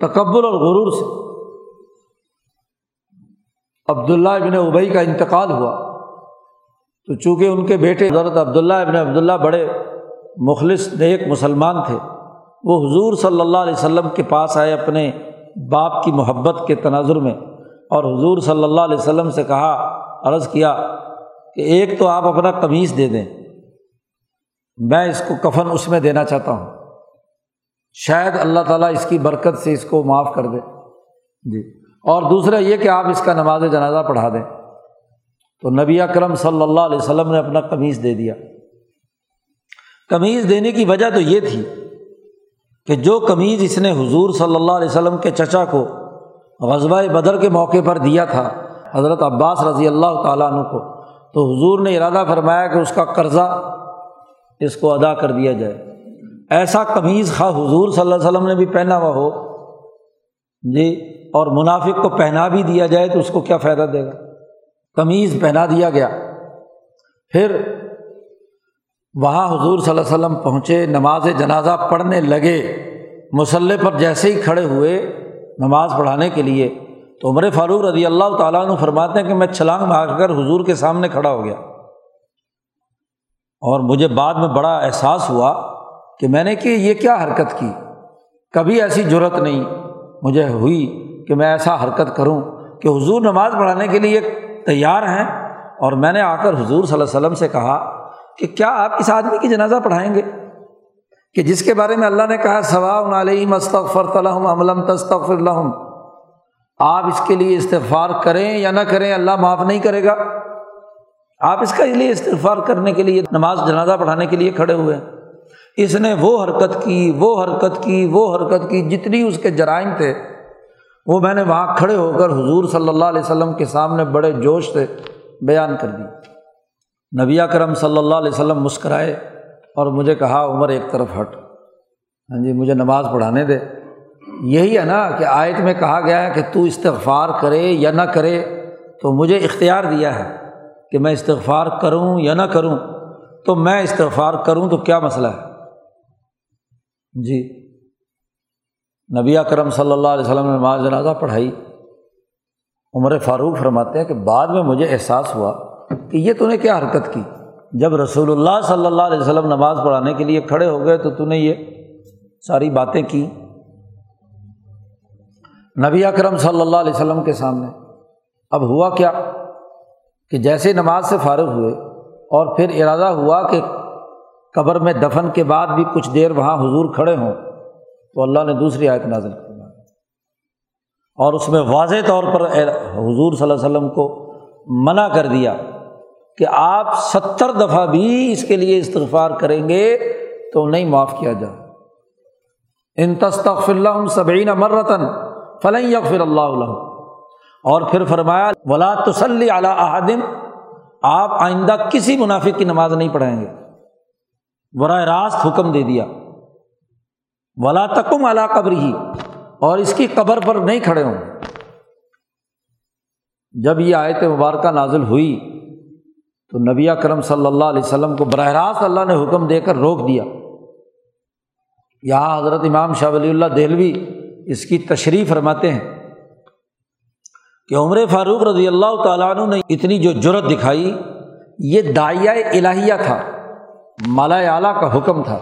تکبر اور غرور سے۔ عبداللہ ابن ابئی کا انتقال ہوا۔ تو چونکہ ان کے بیٹے حضرت عبداللہ ابن عبداللہ بڑے مخلص، نیک مسلمان تھے، وہ حضور صلی اللہ علیہ وسلم کے پاس آئے اپنے باپ کی محبت کے تناظر میں اور حضور صلی اللہ علیہ وسلم سے کہا، عرض کیا کہ ایک تو آپ اپنا قمیص دے دیں۔ میں اس کو کفن اس میں دینا چاہتا ہوں۔ شاید اللہ تعالیٰ اس کی برکت سے اس کو معاف کر دے۔ جی۔ اور دوسرا یہ کہ آپ اس کا نماز جنازہ پڑھا دیں۔ تو نبی اکرم صلی اللہ علیہ وسلم نے اپنا قمیض دے دیا۔ قمیض دینے کی وجہ تو یہ تھی کہ جو قمیض اس نے حضور صلی اللہ علیہ وسلم کے چچا کو غزبۂ بدر کے موقع پر دیا تھا، حضرت عباس رضی اللہ تعالیٰ عنہ کو، تو حضور نے ارادہ فرمایا کہ اس کا قرضہ اس کو ادا کر دیا جائے۔ ایسا قمیض خواہ حضور صلی اللہ علیہ وسلم نے بھی پہنا ہوا ہو جی اور منافق کو پہنا بھی دیا جائے تو اس کو کیا فائدہ دے گا؟ قمیض پہنا دیا گیا۔ پھر وہاں حضور صلی اللہ علیہ وسلم پہنچے، نماز جنازہ پڑھنے لگے۔ مسلح پر جیسے ہی کھڑے ہوئے نماز پڑھانے کے لیے، تو عمر فاروق رضی اللہ تعالیٰ عنہ فرماتے ہیں کہ میں چھلانگ مار کر حضور کے سامنے کھڑا ہو گیا۔ اور مجھے بعد میں بڑا احساس ہوا کہ میں نے کہ یہ کیا حرکت کی۔ کبھی ایسی ضرورت نہیں، مجھے ہوئی کہ میں ایسا حرکت کروں کہ حضور نماز پڑھانے کے لیے تیار ہیں۔ اور میں نے آ کر حضور صلی اللہ علیہ وسلم سے کہا کہ کیا آپ اس آدمی کی جنازہ پڑھائیں گے؟ کہ جس کے بارے میں اللہ نے کہا ثوا علیہ مستغفر الحم عملم تستغفر الحم آپ اس کے لیے استغفار کریں یا نہ کریں، اللہ معاف نہیں کرے گا۔ آپ اس کا اس لیے استغفار کرنے کے لیے، نماز جنازہ پڑھانے کے لیے کھڑے ہوئے ہیں۔ اس نے وہ حرکت کی، وہ حرکت کی، وہ حرکت کی، جتنی اس کے جرائم تھے۔ وہ میں نے وہاں کھڑے ہو کر حضور صلی اللہ علیہ وسلم کے سامنے بڑے جوش سے بیان کر دی۔ نبی کرم صلی اللہ علیہ وسلم مسکرائے اور مجھے کہا، عمر، ایک طرف ہٹ۔ ہاں جی مجھے نماز پڑھانے دے۔ یہی ہے نا کہ آیت میں کہا گیا ہے کہ تو استغفار کرے یا نہ کرے، تو مجھے اختیار دیا ہے کہ میں استغفار کروں یا نہ کروں۔ تو میں استغفار کروں تو کیا مسئلہ ہے؟ جی نبی کرم صلی اللہ علیہ وسلم نے نماز جنازہ پڑھائی۔ عمر فاروق فرماتے ہیں کہ بعد میں مجھے احساس ہوا کہ یہ تو نے کیا حرکت کی؟ جب رسول اللہ صلی اللہ علیہ وسلم نماز پڑھانے کے لیے کھڑے ہو گئے تو تو نے یہ ساری باتیں کی۔ نبی اکرم صلی اللہ علیہ وسلم کے سامنے۔ اب ہوا کیا کہ جیسے نماز سے فارغ ہوئے اور پھر ارادہ ہوا کہ قبر میں دفن کے بعد بھی کچھ دیر وہاں حضور کھڑے ہوں، تو اللہ نے دوسری آیت نازل کرنا اور اس میں واضح طور پر حضور صلی اللہ علیہ وسلم کو منع کر دیا۔ کہ آپ ستر دفعہ بھی اس کے لیے استغفار کریں گے تو نہیں معاف کیا جائے۔ ان تصطف اللہ صبین مرتن فلن یغفر اللہ علیہ اور پھر فرمایا، ولا تسلی اعلیٰ احدم آپ آئندہ کسی منافق کی نماز نہیں پڑھائیں گے۔ براہ راست حکم دے دیا۔ ولا تکم اعلیٰ قبر ہی اور اس کی قبر پر نہیں کھڑے ہوں۔ جب یہ آیت مبارکہ نازل ہوئی تو نبی کرم صلی اللہ علیہ وسلم کو براہ راست اللہ نے حکم دے کر روک دیا۔ یہاں حضرت امام شاہ ولی اللہ دہلوی اس کی تشریح فرماتے ہیں کہ عمر فاروق رضی اللہ تعالیٰ عنہ نے اتنی جو جرت دکھائی، یہ دائیا الہیہ تھا، مالا اعلیٰ کا حکم تھا۔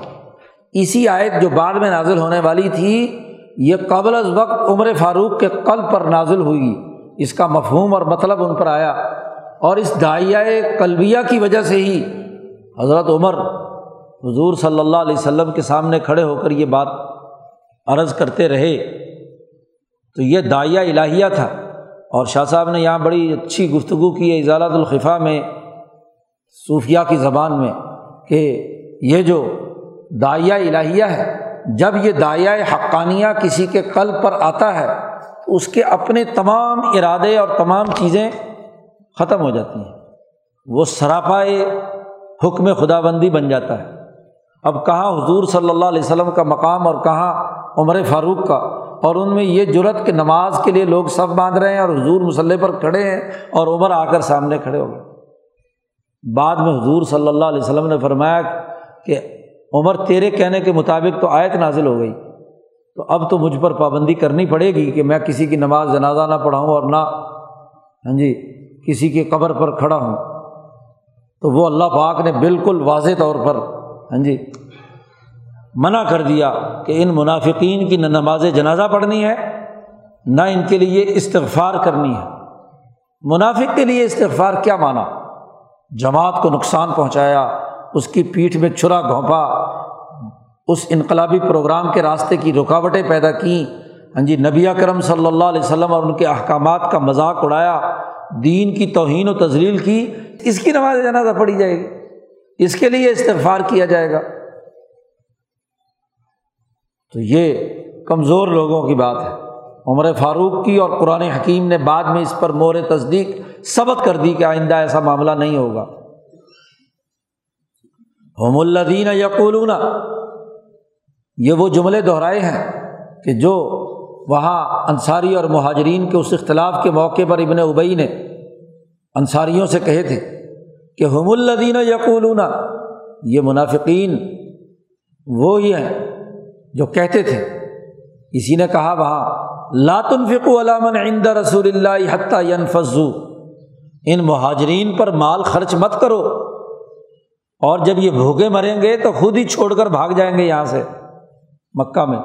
اسی آیت جو بعد میں نازل ہونے والی تھی، یہ قبل از وقت عمر فاروق کے قلب پر نازل ہوئی۔ اس کا مفہوم اور مطلب ان پر آیا۔ اور اس دائیا قلبیہ کی وجہ سے ہی حضرت عمر حضور صلی اللہ علیہ وسلم کے سامنے کھڑے ہو کر یہ بات عرض کرتے رہے۔ تو یہ دائیا الہیہ تھا اور شاہ صاحب نے یہاں بڑی اچھی گفتگو کی ہے اضالت الخفا میں، صوفیہ کی زبان میں کہ یہ جو دائیا الہیہ ہے، جب یہ دائیا حقانیہ کسی کے قلب پر آتا ہے تو اس کے اپنے تمام ارادے اور تمام چیزیں ختم ہو جاتی ہیں۔ وہ سراپائے حکم خدا بندی بن جاتا ہے۔ اب کہاں حضور صلی اللہ علیہ وسلم کا مقام اور کہاں عمر فاروق کا؟ اور ان میں یہ جرت کہ نماز کے لیے لوگ سب باندھ رہے ہیں اور حضور مسلح پر کھڑے ہیں اور عمر آ کر سامنے کھڑے ہو گئے۔ بعد میں حضور صلی اللہ علیہ وسلم نے فرمایا کہ عمر تیرے کہنے کے مطابق تو آیت نازل ہو گئی۔ تو اب تو مجھ پر پابندی کرنی پڑے گی کہ میں کسی کی نماز جنازہ نہ پڑھاؤں اور نہ ہاں جی۔ کسی کی قبر پر کھڑا ہوں، تو وہ اللہ پاک نے بالکل واضح طور پر ہاں جی منع کر دیا کہ ان منافقین کی نہ نماز جنازہ پڑھنی ہے، نہ ان کے لیے استغفار کرنی ہے۔ منافق کے لیے استغفار کیا مانا؟ جماعت کو نقصان پہنچایا، اس کی پیٹھ میں چھرا گھونپا، اس انقلابی پروگرام کے راستے کی رکاوٹیں پیدا کیں۔ ہاں جی نبی کرم صلی اللہ علیہ وسلم اور ان کے احکامات کا مذاق اڑایا۔ دین کی توہین و تزلیل کی، اس کی نماز جنازہ پڑھی جائے گی۔ اس کے لیے استغفار کیا جائے گا۔ تو یہ کمزور لوگوں کی بات ہے۔ عمر فاروق کی اور قرآن حکیم نے بعد میں اس پر مور تصدیق ثبت کر دی کہ آئندہ ایسا معاملہ نہیں ہوگا۔ ہوم الدین یقولون، یہ وہ جملے دہرائے ہیں کہ جو وہاں انصاری اور مہاجرین کے اس اختلاف کے موقع پر ابن ابئی نے انصاریوں سے کہے تھے کہ ہم الدین یقولون، یہ منافقین، وہ ہی ہیں جو کہتے تھے۔ کسی نے کہا وہاں لاتن فکو علامن عند رسول اللہ حتیٰ فضو ان مہاجرین پر مال خرچ مت کرو۔ اور جب یہ بھوکے مریں گے تو خود ہی چھوڑ کر بھاگ جائیں گے یہاں سے مکہ میں۔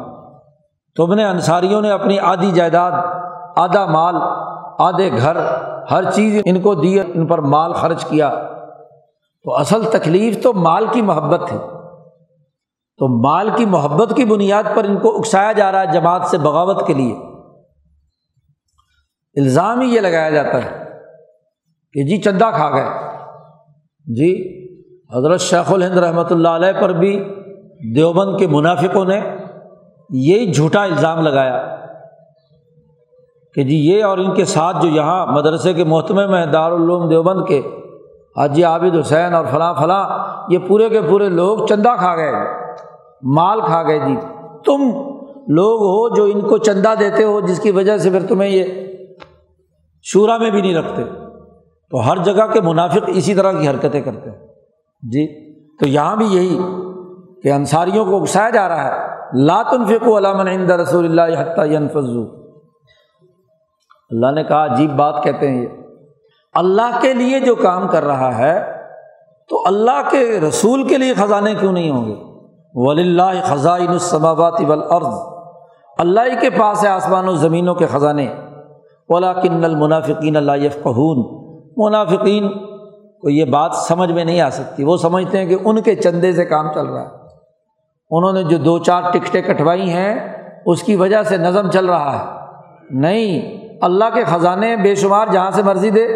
تم نے انصاریوں نے اپنی آدھی جائیداد، آدھا مال، آدھے گھر، ہر چیز ان کو دی، ان پر مال خرچ کیا۔ تو اصل تکلیف تو مال کی محبت تھی تو مال کی محبت کی بنیاد پر ان کو اکسایا جا رہا ہے جماعت سے بغاوت کے لیے۔ الزام ہی یہ لگایا جاتا ہے کہ جی چندہ کھا گئے۔ جی حضرت شیخ الہند رحمۃ اللہ علیہ پر بھی دیوبند کے منافقوں نے یہی جھوٹا الزام لگایا کہ جی یہ اور ان کے ساتھ جو یہاں مدرسے کے محتمے میں دارالعلوم دیوبند کے، حاجی عابد حسین اور فلاں فلاں، یہ پورے کے پورے لوگ چندہ کھا گئے، مال کھا گئے جی۔ تم لوگ ہو جو ان کو چندہ دیتے ہو، جس کی وجہ سے پھر تمہیں یہ شورا میں بھی نہیں رکھتے۔ تو ہر جگہ کے منافق اسی طرح کی حرکتیں کرتے ہیں۔ جی تو یہاں بھی یہی کہ انصاریوں کو اکسایا جا رہا ہے۔ لاتن فکو علامن عند رسول اللہ حتیٰ فضو اللہ نے کہا، عجیب بات کہتے ہیں یہ۔ اللہ کے لیے جو کام کر رہا ہے، تو اللہ کے رسول کے لیے خزانے کیوں نہیں ہوں گے؟ ولی اللہ خزائن السماوات والارض اللہ ہی کے پاس ہے آسمان و زمینوں کے خزانے۔ اولا کن المنافقین اللہ یفقہون منافقین کو یہ بات سمجھ میں نہیں آ سکتی۔ وہ سمجھتے ہیں کہ ان کے چندے سے کام چل رہا ہے۔ انہوں نے جو دو چار ٹکٹیں کٹوائی ہیں، اس کی وجہ سے نظم چل رہا ہے۔ نہیں، اللہ کے خزانے بے شمار جہاں سے مرضی دے۔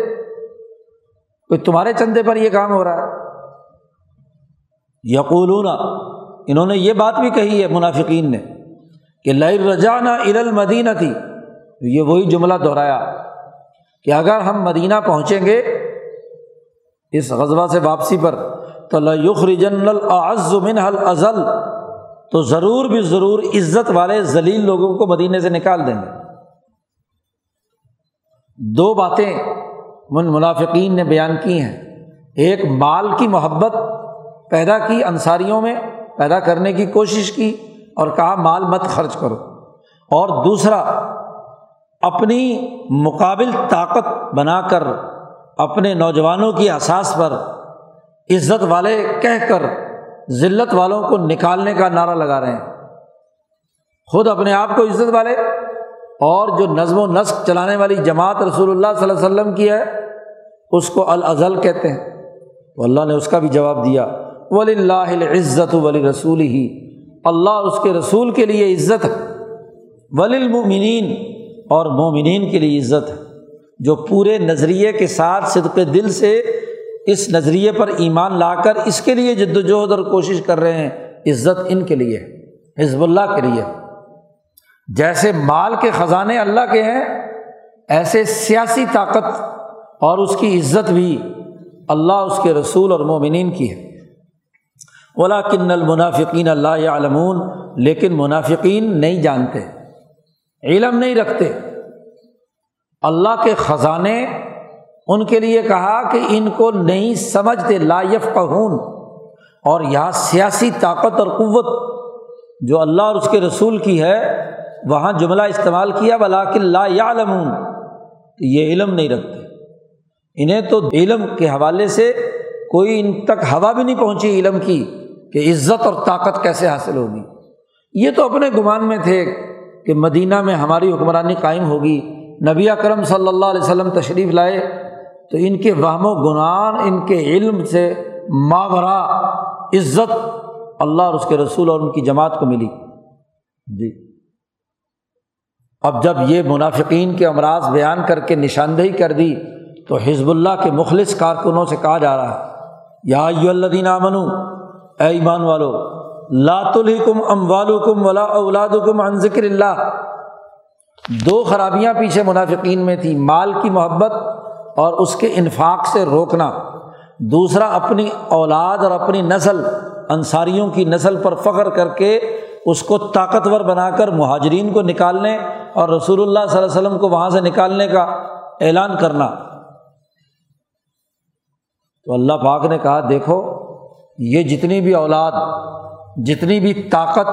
کوئی تمہارے چندے پر یہ کام ہو رہا ہے۔ یقولون، انہوں نے یہ بات بھی کہی ہے منافقین نے کہ لئی رجا نہ ار المدینہ تھی یہ وہی جملہ دہرایا کہ اگر ہم مدینہ پہنچیں گے اس غزبہ سے واپسی پر، تو لخرجن العزمن ازل تو ضرور بھی ضرور عزت والے ذلیل لوگوں کو مدینے سے نکال دیں گے۔ دو باتیں من منافقین نے بیان کی ہیں۔ ایک، مال کی محبت پیدا کی انصاریوں میں، پیدا کرنے کی کوشش کی اور کہا، مال مت خرچ کرو۔ اور دوسرا، اپنی مقابل طاقت بنا کر، اپنے نوجوانوں کی احساس پر عزت والے کہہ کر ذلت والوں کو نکالنے کا نعرہ لگا رہے ہیں۔ خود اپنے آپ کو عزت والے اور جو نظم و نسق چلانے والی جماعت رسول اللہ صلی اللہ علیہ وسلم کی ہے، اس کو الازل کہتے ہیں۔ تو اللہ نے اس کا بھی جواب دیا۔ ولی اللہ عزت ولی رسول ہی اللہ اس کے رسول کے لیے عزت ہے۔ ولی المؤمنین اور مومنین کے لیے عزت ہے۔ جو پورے نظریے کے ساتھ صدق دل سے اس نظریے پر ایمان لا کر اس کے لیے جد وجہد اور کوشش کر رہے ہیں، عزت ان کے لیے، حزب اللہ کے لیے۔ جیسے مال کے خزانے اللہ کے ہیں، ایسے سیاسی طاقت اور اس کی عزت بھی اللہ، اس کے رسول اور مومنین کی ہے۔ اولا کن المنافقین اللہ علمون لیکن منافقین نہیں جانتے، علم نہیں رکھتے۔ اللہ کے خزانے ان کے لیے کہا کہ ان کو نہیں سمجھتے لائف قہون اور یہاں سیاسی طاقت اور قوت جو اللہ اور اس کے رسول کی ہے، وہاں جملہ استعمال کیا بلاک لا یا تو یہ علم نہیں رکھتے۔ انہیں تو علم کے حوالے سے کوئی ان تک ہوا بھی نہیں پہنچی علم کی کہ عزت اور طاقت کیسے حاصل ہوگی۔ یہ تو اپنے گمان میں تھے کہ مدینہ میں ہماری حکمرانی قائم ہوگی۔ نبی اکرم صلی اللہ علیہ وسلم تشریف لائے۔ تو ان کے وہم و گنان ان کے علم سے ماورا عزت اللہ اور اس کے رسول اور ان کی جماعت کو ملی۔ جی۔ اب جب یہ منافقین کے امراض بیان کر کے نشاندہی کر دی، تو حزب اللہ کے مخلص کارکنوں سے کہا جا رہا ہے، یا الدین منو اے ایمان والو لات الحکم ام والم ولا اولاد کم عن ذکر اللہ۔ دو خرابیاں پیچھے منافقین میں تھیں مال کی محبت اور اس کے انفاق سے روکنا، دوسرا اپنی اولاد اور اپنی نسل، انصاریوں کی نسل پر فخر کر کے اس کو طاقتور بنا کر مہاجرین کو نکالنے اور رسول اللہ صلی اللہ علیہ وسلم کو وہاں سے نکالنے کا اعلان کرنا۔ تو اللہ پاک نے کہا، دیکھو، یہ جتنی بھی اولاد، جتنی بھی طاقت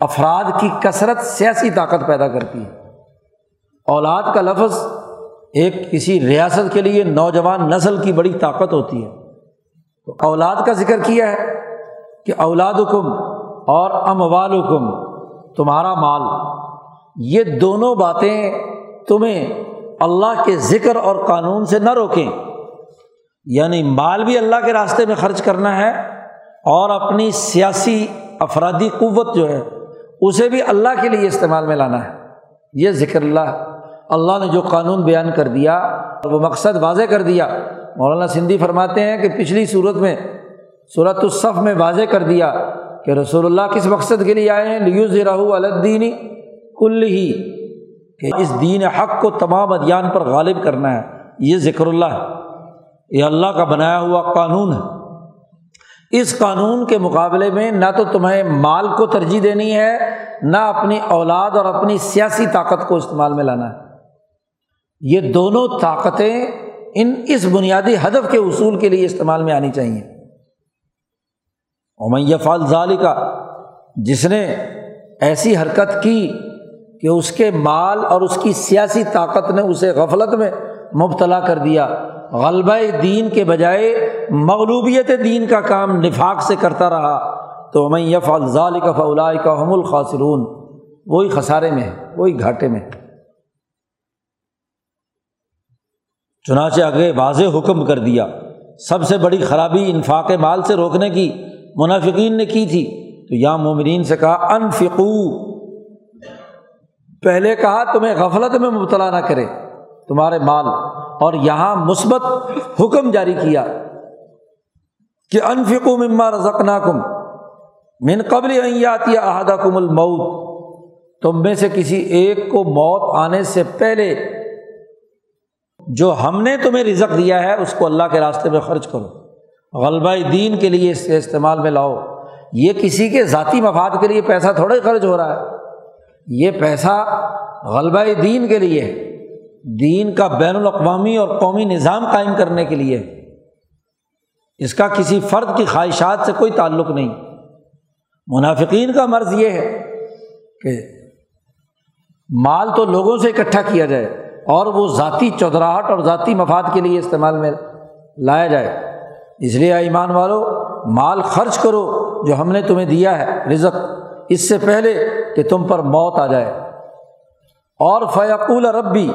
افراد کی کثرت سیاسی طاقت پیدا کرتی ہے۔ اولاد کا لفظ ایک کسی ریاست کے لیے نوجوان نسل کی بڑی طاقت ہوتی ہے۔ تو اولاد کا ذکر کیا ہے کہ اولاد حکم اور ام حکم تمہارا مال۔ یہ دونوں باتیں تمہیں اللہ کے ذکر اور قانون سے نہ روکیں۔ یعنی مال بھی اللہ کے راستے میں خرچ کرنا ہے اور اپنی سیاسی افرادی قوت جو ہے، اسے بھی اللہ کے لیے استعمال میں لانا ہے۔ یہ ذکر اللہ اللہ نے جو قانون بیان کر دیا وہ مقصد واضح کر دیا، مولانا سندھی فرماتے ہیں کہ پچھلی صورت میں، صورت الصف میں واضح کر دیا کہ رسول اللہ کس مقصد کے لیے آئے ہیں لیوز رہو الدینی کل ہی کہ اس دین حق کو تمام ادیان پر غالب کرنا ہے۔ یہ ذکر اللہ ہے۔ یہ اللہ کا بنایا ہوا قانون ہے۔ اس قانون کے مقابلے میں نہ تو تمہیں مال کو ترجیح دینی ہے، نہ اپنی اولاد اور اپنی سیاسی طاقت کو استعمال میں لانا ہے۔ یہ دونوں طاقتیں ان اس بنیادی ہدف کے اصول کے لیے استعمال میں آنی چاہیے۔ امیہ فال کا جس نے ایسی حرکت کی کہ اس کے مال اور اس کی سیاسی طاقت نے اسے غفلت میں مبتلا کر دیا، غلبہ دین کے بجائے مغلوبیت دین کا کام نفاق سے کرتا رہا، تو میں یف الزال کا فلاء کا حم الخاصرون وہی خسارے میں ہے، وہی گھاٹے میں چنانچہ آگے واضح حکم کر دیا۔ سب سے بڑی خرابی انفاق مال سے روکنے کی، منافقین نے کی تھی۔ تو یا مومنین سے کہا، انفقو۔ پہلے کہا، تمہیں غفلت میں مبتلا نہ کرے تمہارے مال۔ اور یہاں مثبت حکم جاری کیا کہ انفکو مما رزقنا کم من قبل ایاتی احدہ کم المعود تم میں سے کسی ایک کو موت آنے سے پہلے جو ہم نے تمہیں رزق دیا ہے، اس کو اللہ کے راستے میں خرچ کرو۔ غلبہ دین کے لیے اس استعمال میں لاؤ۔ یہ کسی کے ذاتی مفاد کے لیے پیسہ تھوڑا ہی خرچ ہو رہا ہے۔ یہ پیسہ غلبہ دین کے لیے دین کا بین الاقوامی اور قومی نظام قائم کرنے کے لیے اس کا کسی فرد کی خواہشات سے کوئی تعلق نہیں۔ منافقین کا مرض یہ ہے کہ مال تو لوگوں سے اکٹھا کیا جائے۔ اور وہ ذاتی چودراہٹ اور ذاتی مفاد کے لیے استعمال میں لایا جائے۔ اس لیے ایمان والو، مال خرچ کرو جو ہم نے تمہیں دیا ہے، رزق۔ اس سے پہلے کہ تم پر موت آ جائے۔ اور فیقول ربی،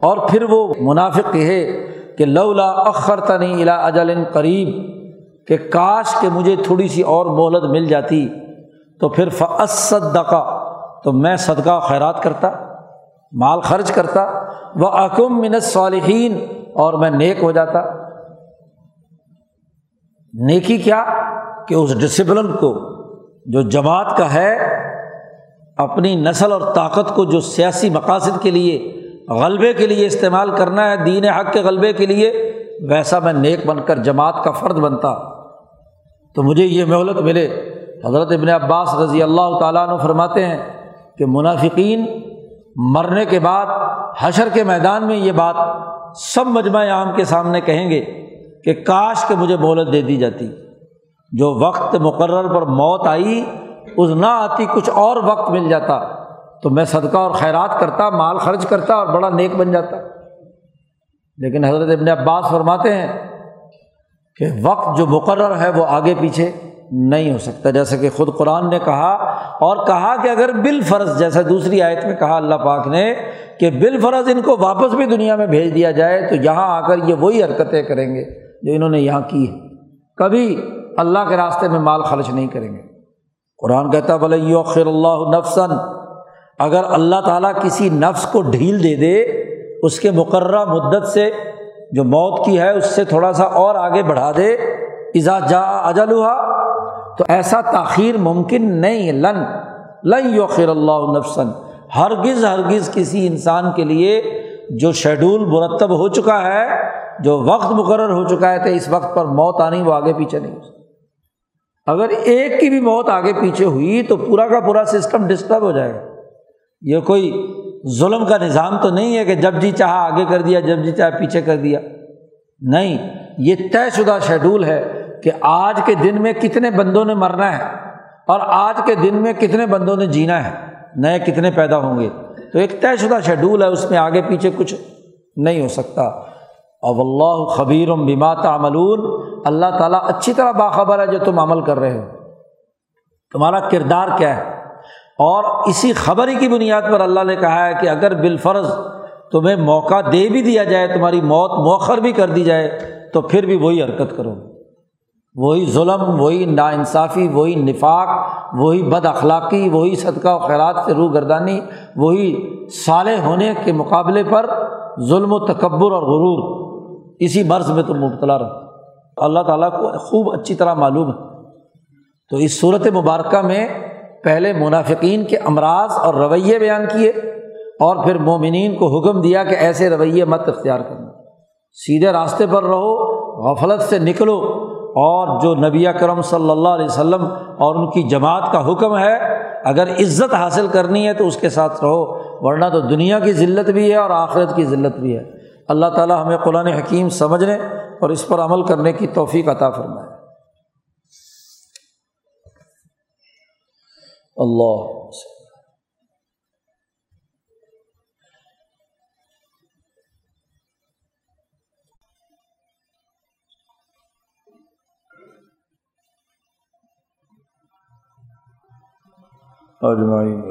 اور پھر وہ منافق کہے کہ لولا اخر تنی الا اجل قریب، کہ کاش کہ مجھے تھوڑی سی اور مہلت مل جاتی تو پھر فصدقہ تو میں صدقہ خیرات کرتا۔ مال خرچ کرتا وہ اکم منت صالحین اور میں نیک ہو جاتا۔ نیکی کیا؟ کہ اس ڈسپلن کو، جو جماعت کا ہے، اپنی نسل اور طاقت کو جو سیاسی مقاصد کے لیے، غلبے کے لیے استعمال کرنا ہے، دین حق کے غلبے کے لیے، ویسا میں نیک بن کر جماعت کا فرد بنتا۔ تو مجھے یہ مہلت ملے۔ حضرت ابن عباس رضی اللہ تعالیٰ عنہ فرماتے ہیں کہ منافقین مرنے کے بعد، حشر کے میدان میں یہ بات سب مجمع عام کے سامنے کہیں گے کہ کاش کہ مجھے مہلت دے دی جاتی۔ جو وقت مقرر پر موت آئی، اس نہ آتی کچھ اور وقت مل جاتا۔ تو میں صدقہ اور خیرات کرتا، مال خرچ کرتا اور بڑا نیک بن جاتا۔ لیکن حضرت ابن عباس فرماتے ہیں کہ وقت جو مقرر ہے، وہ آگے پیچھے۔ نہیں ہو سکتا۔ جیسے کہ خود قرآن نے کہا اور کہا کہ اگر بال فرض جیسے دوسری آیت میں کہا اللہ پاک نے کہ بال فرض ان کو واپس بھی دنیا میں بھیج دیا جائے، تو یہاں آ کر یہ وہی حرکتیں کریں گے جو انہوں نے یہاں کی ہے کبھی اللہ کے راستے میں مال خرچ نہیں کریں گے۔ قرآن کہتا بھلے خیر اللہ نفسن اگر اللہ تعالیٰ کسی نفس کو ڈھیل دے دے، اس کے مقررہ مدت سے جو موت کی ہے، اس سے تھوڑا سا اور آگے بڑھا دے۔ ایزا جا اجلوہا تو ایسا تاخیر ممکن نہیں، لن لن یوخر اللہ نفسن ہرگز ہرگز کسی انسان کے لیے جو شیڈول مرتب ہو چکا ہے، جو وقت مقرر ہو چکا ہے تو اس وقت پر موت آنی وہ آگے پیچھے نہیں ہو اگر ایک کی بھی موت آگے پیچھے ہوئی تو پورا کا پورا سسٹم ڈسٹرب ہو جائے گا۔ یہ کوئی ظلم کا نظام تو نہیں ہے کہ جب جی چاہا آگے کر دیا، جب جی چاہے پیچھے کر دیا۔ نہیں، یہ طے شدہ شیڈول ہے۔ کہ آج کے دن میں کتنے بندوں نے مرنا ہے اور آج کے دن میں کتنے بندوں نے جینا ہے، نئے کتنے پیدا ہوں گے۔ تو ایک طے شدہ شیڈول ہے، اس میں آگے پیچھے کچھ نہیں ہو سکتا۔ اب اللہ خبیر بما تعملون، اللہ تعالیٰ اچھی طرح باخبر ہے جو تم عمل کر رہے ہو۔ تمہارا کردار کیا ہے؟ اور اسی خبر ہی کی بنیاد پر اللہ نے کہا ہے کہ اگر بالفرض تمہیں موقع دے بھی دیا جائے، تمہاری موت مؤخر بھی کر دی جائے، تو پھر بھی وہی حرکت کرو۔ وہی ظلم، وہی ناانصافی، وہی نفاق، وہی بد اخلاقی، وہی صدقہ و خیرات سے روح گردانی، وہی صالح ہونے کے مقابلے پر ظلم و تکبر اور غرور۔ اسی مرض میں تم مبتلا رہو اللہ تعالیٰ کو خوب اچھی طرح معلوم ہے۔ تو اس صورت مبارکہ میں پہلے منافقین کے امراض اور رویے بیان کیے اور پھر مومنین کو حکم دیا کہ ایسے رویے مت اختیار کرنا۔ سیدھے راستے پر رہو، غفلت سے نکلو۔ اور جو نبی کرم صلی اللہ علیہ وسلم اور ان کی جماعت کا حکم ہے، اگر عزت حاصل کرنی ہے تو اس کے ساتھ رہو، ورنہ تو دنیا کی ذلت بھی ہے اور آخرت کی ذلت بھی ہے۔ اللہ تعالیٰ ہمیں قرآن حکیم سمجھنے اور اس پر عمل کرنے کی توفیق عطا فرمائے۔ اللہ اجمعین۔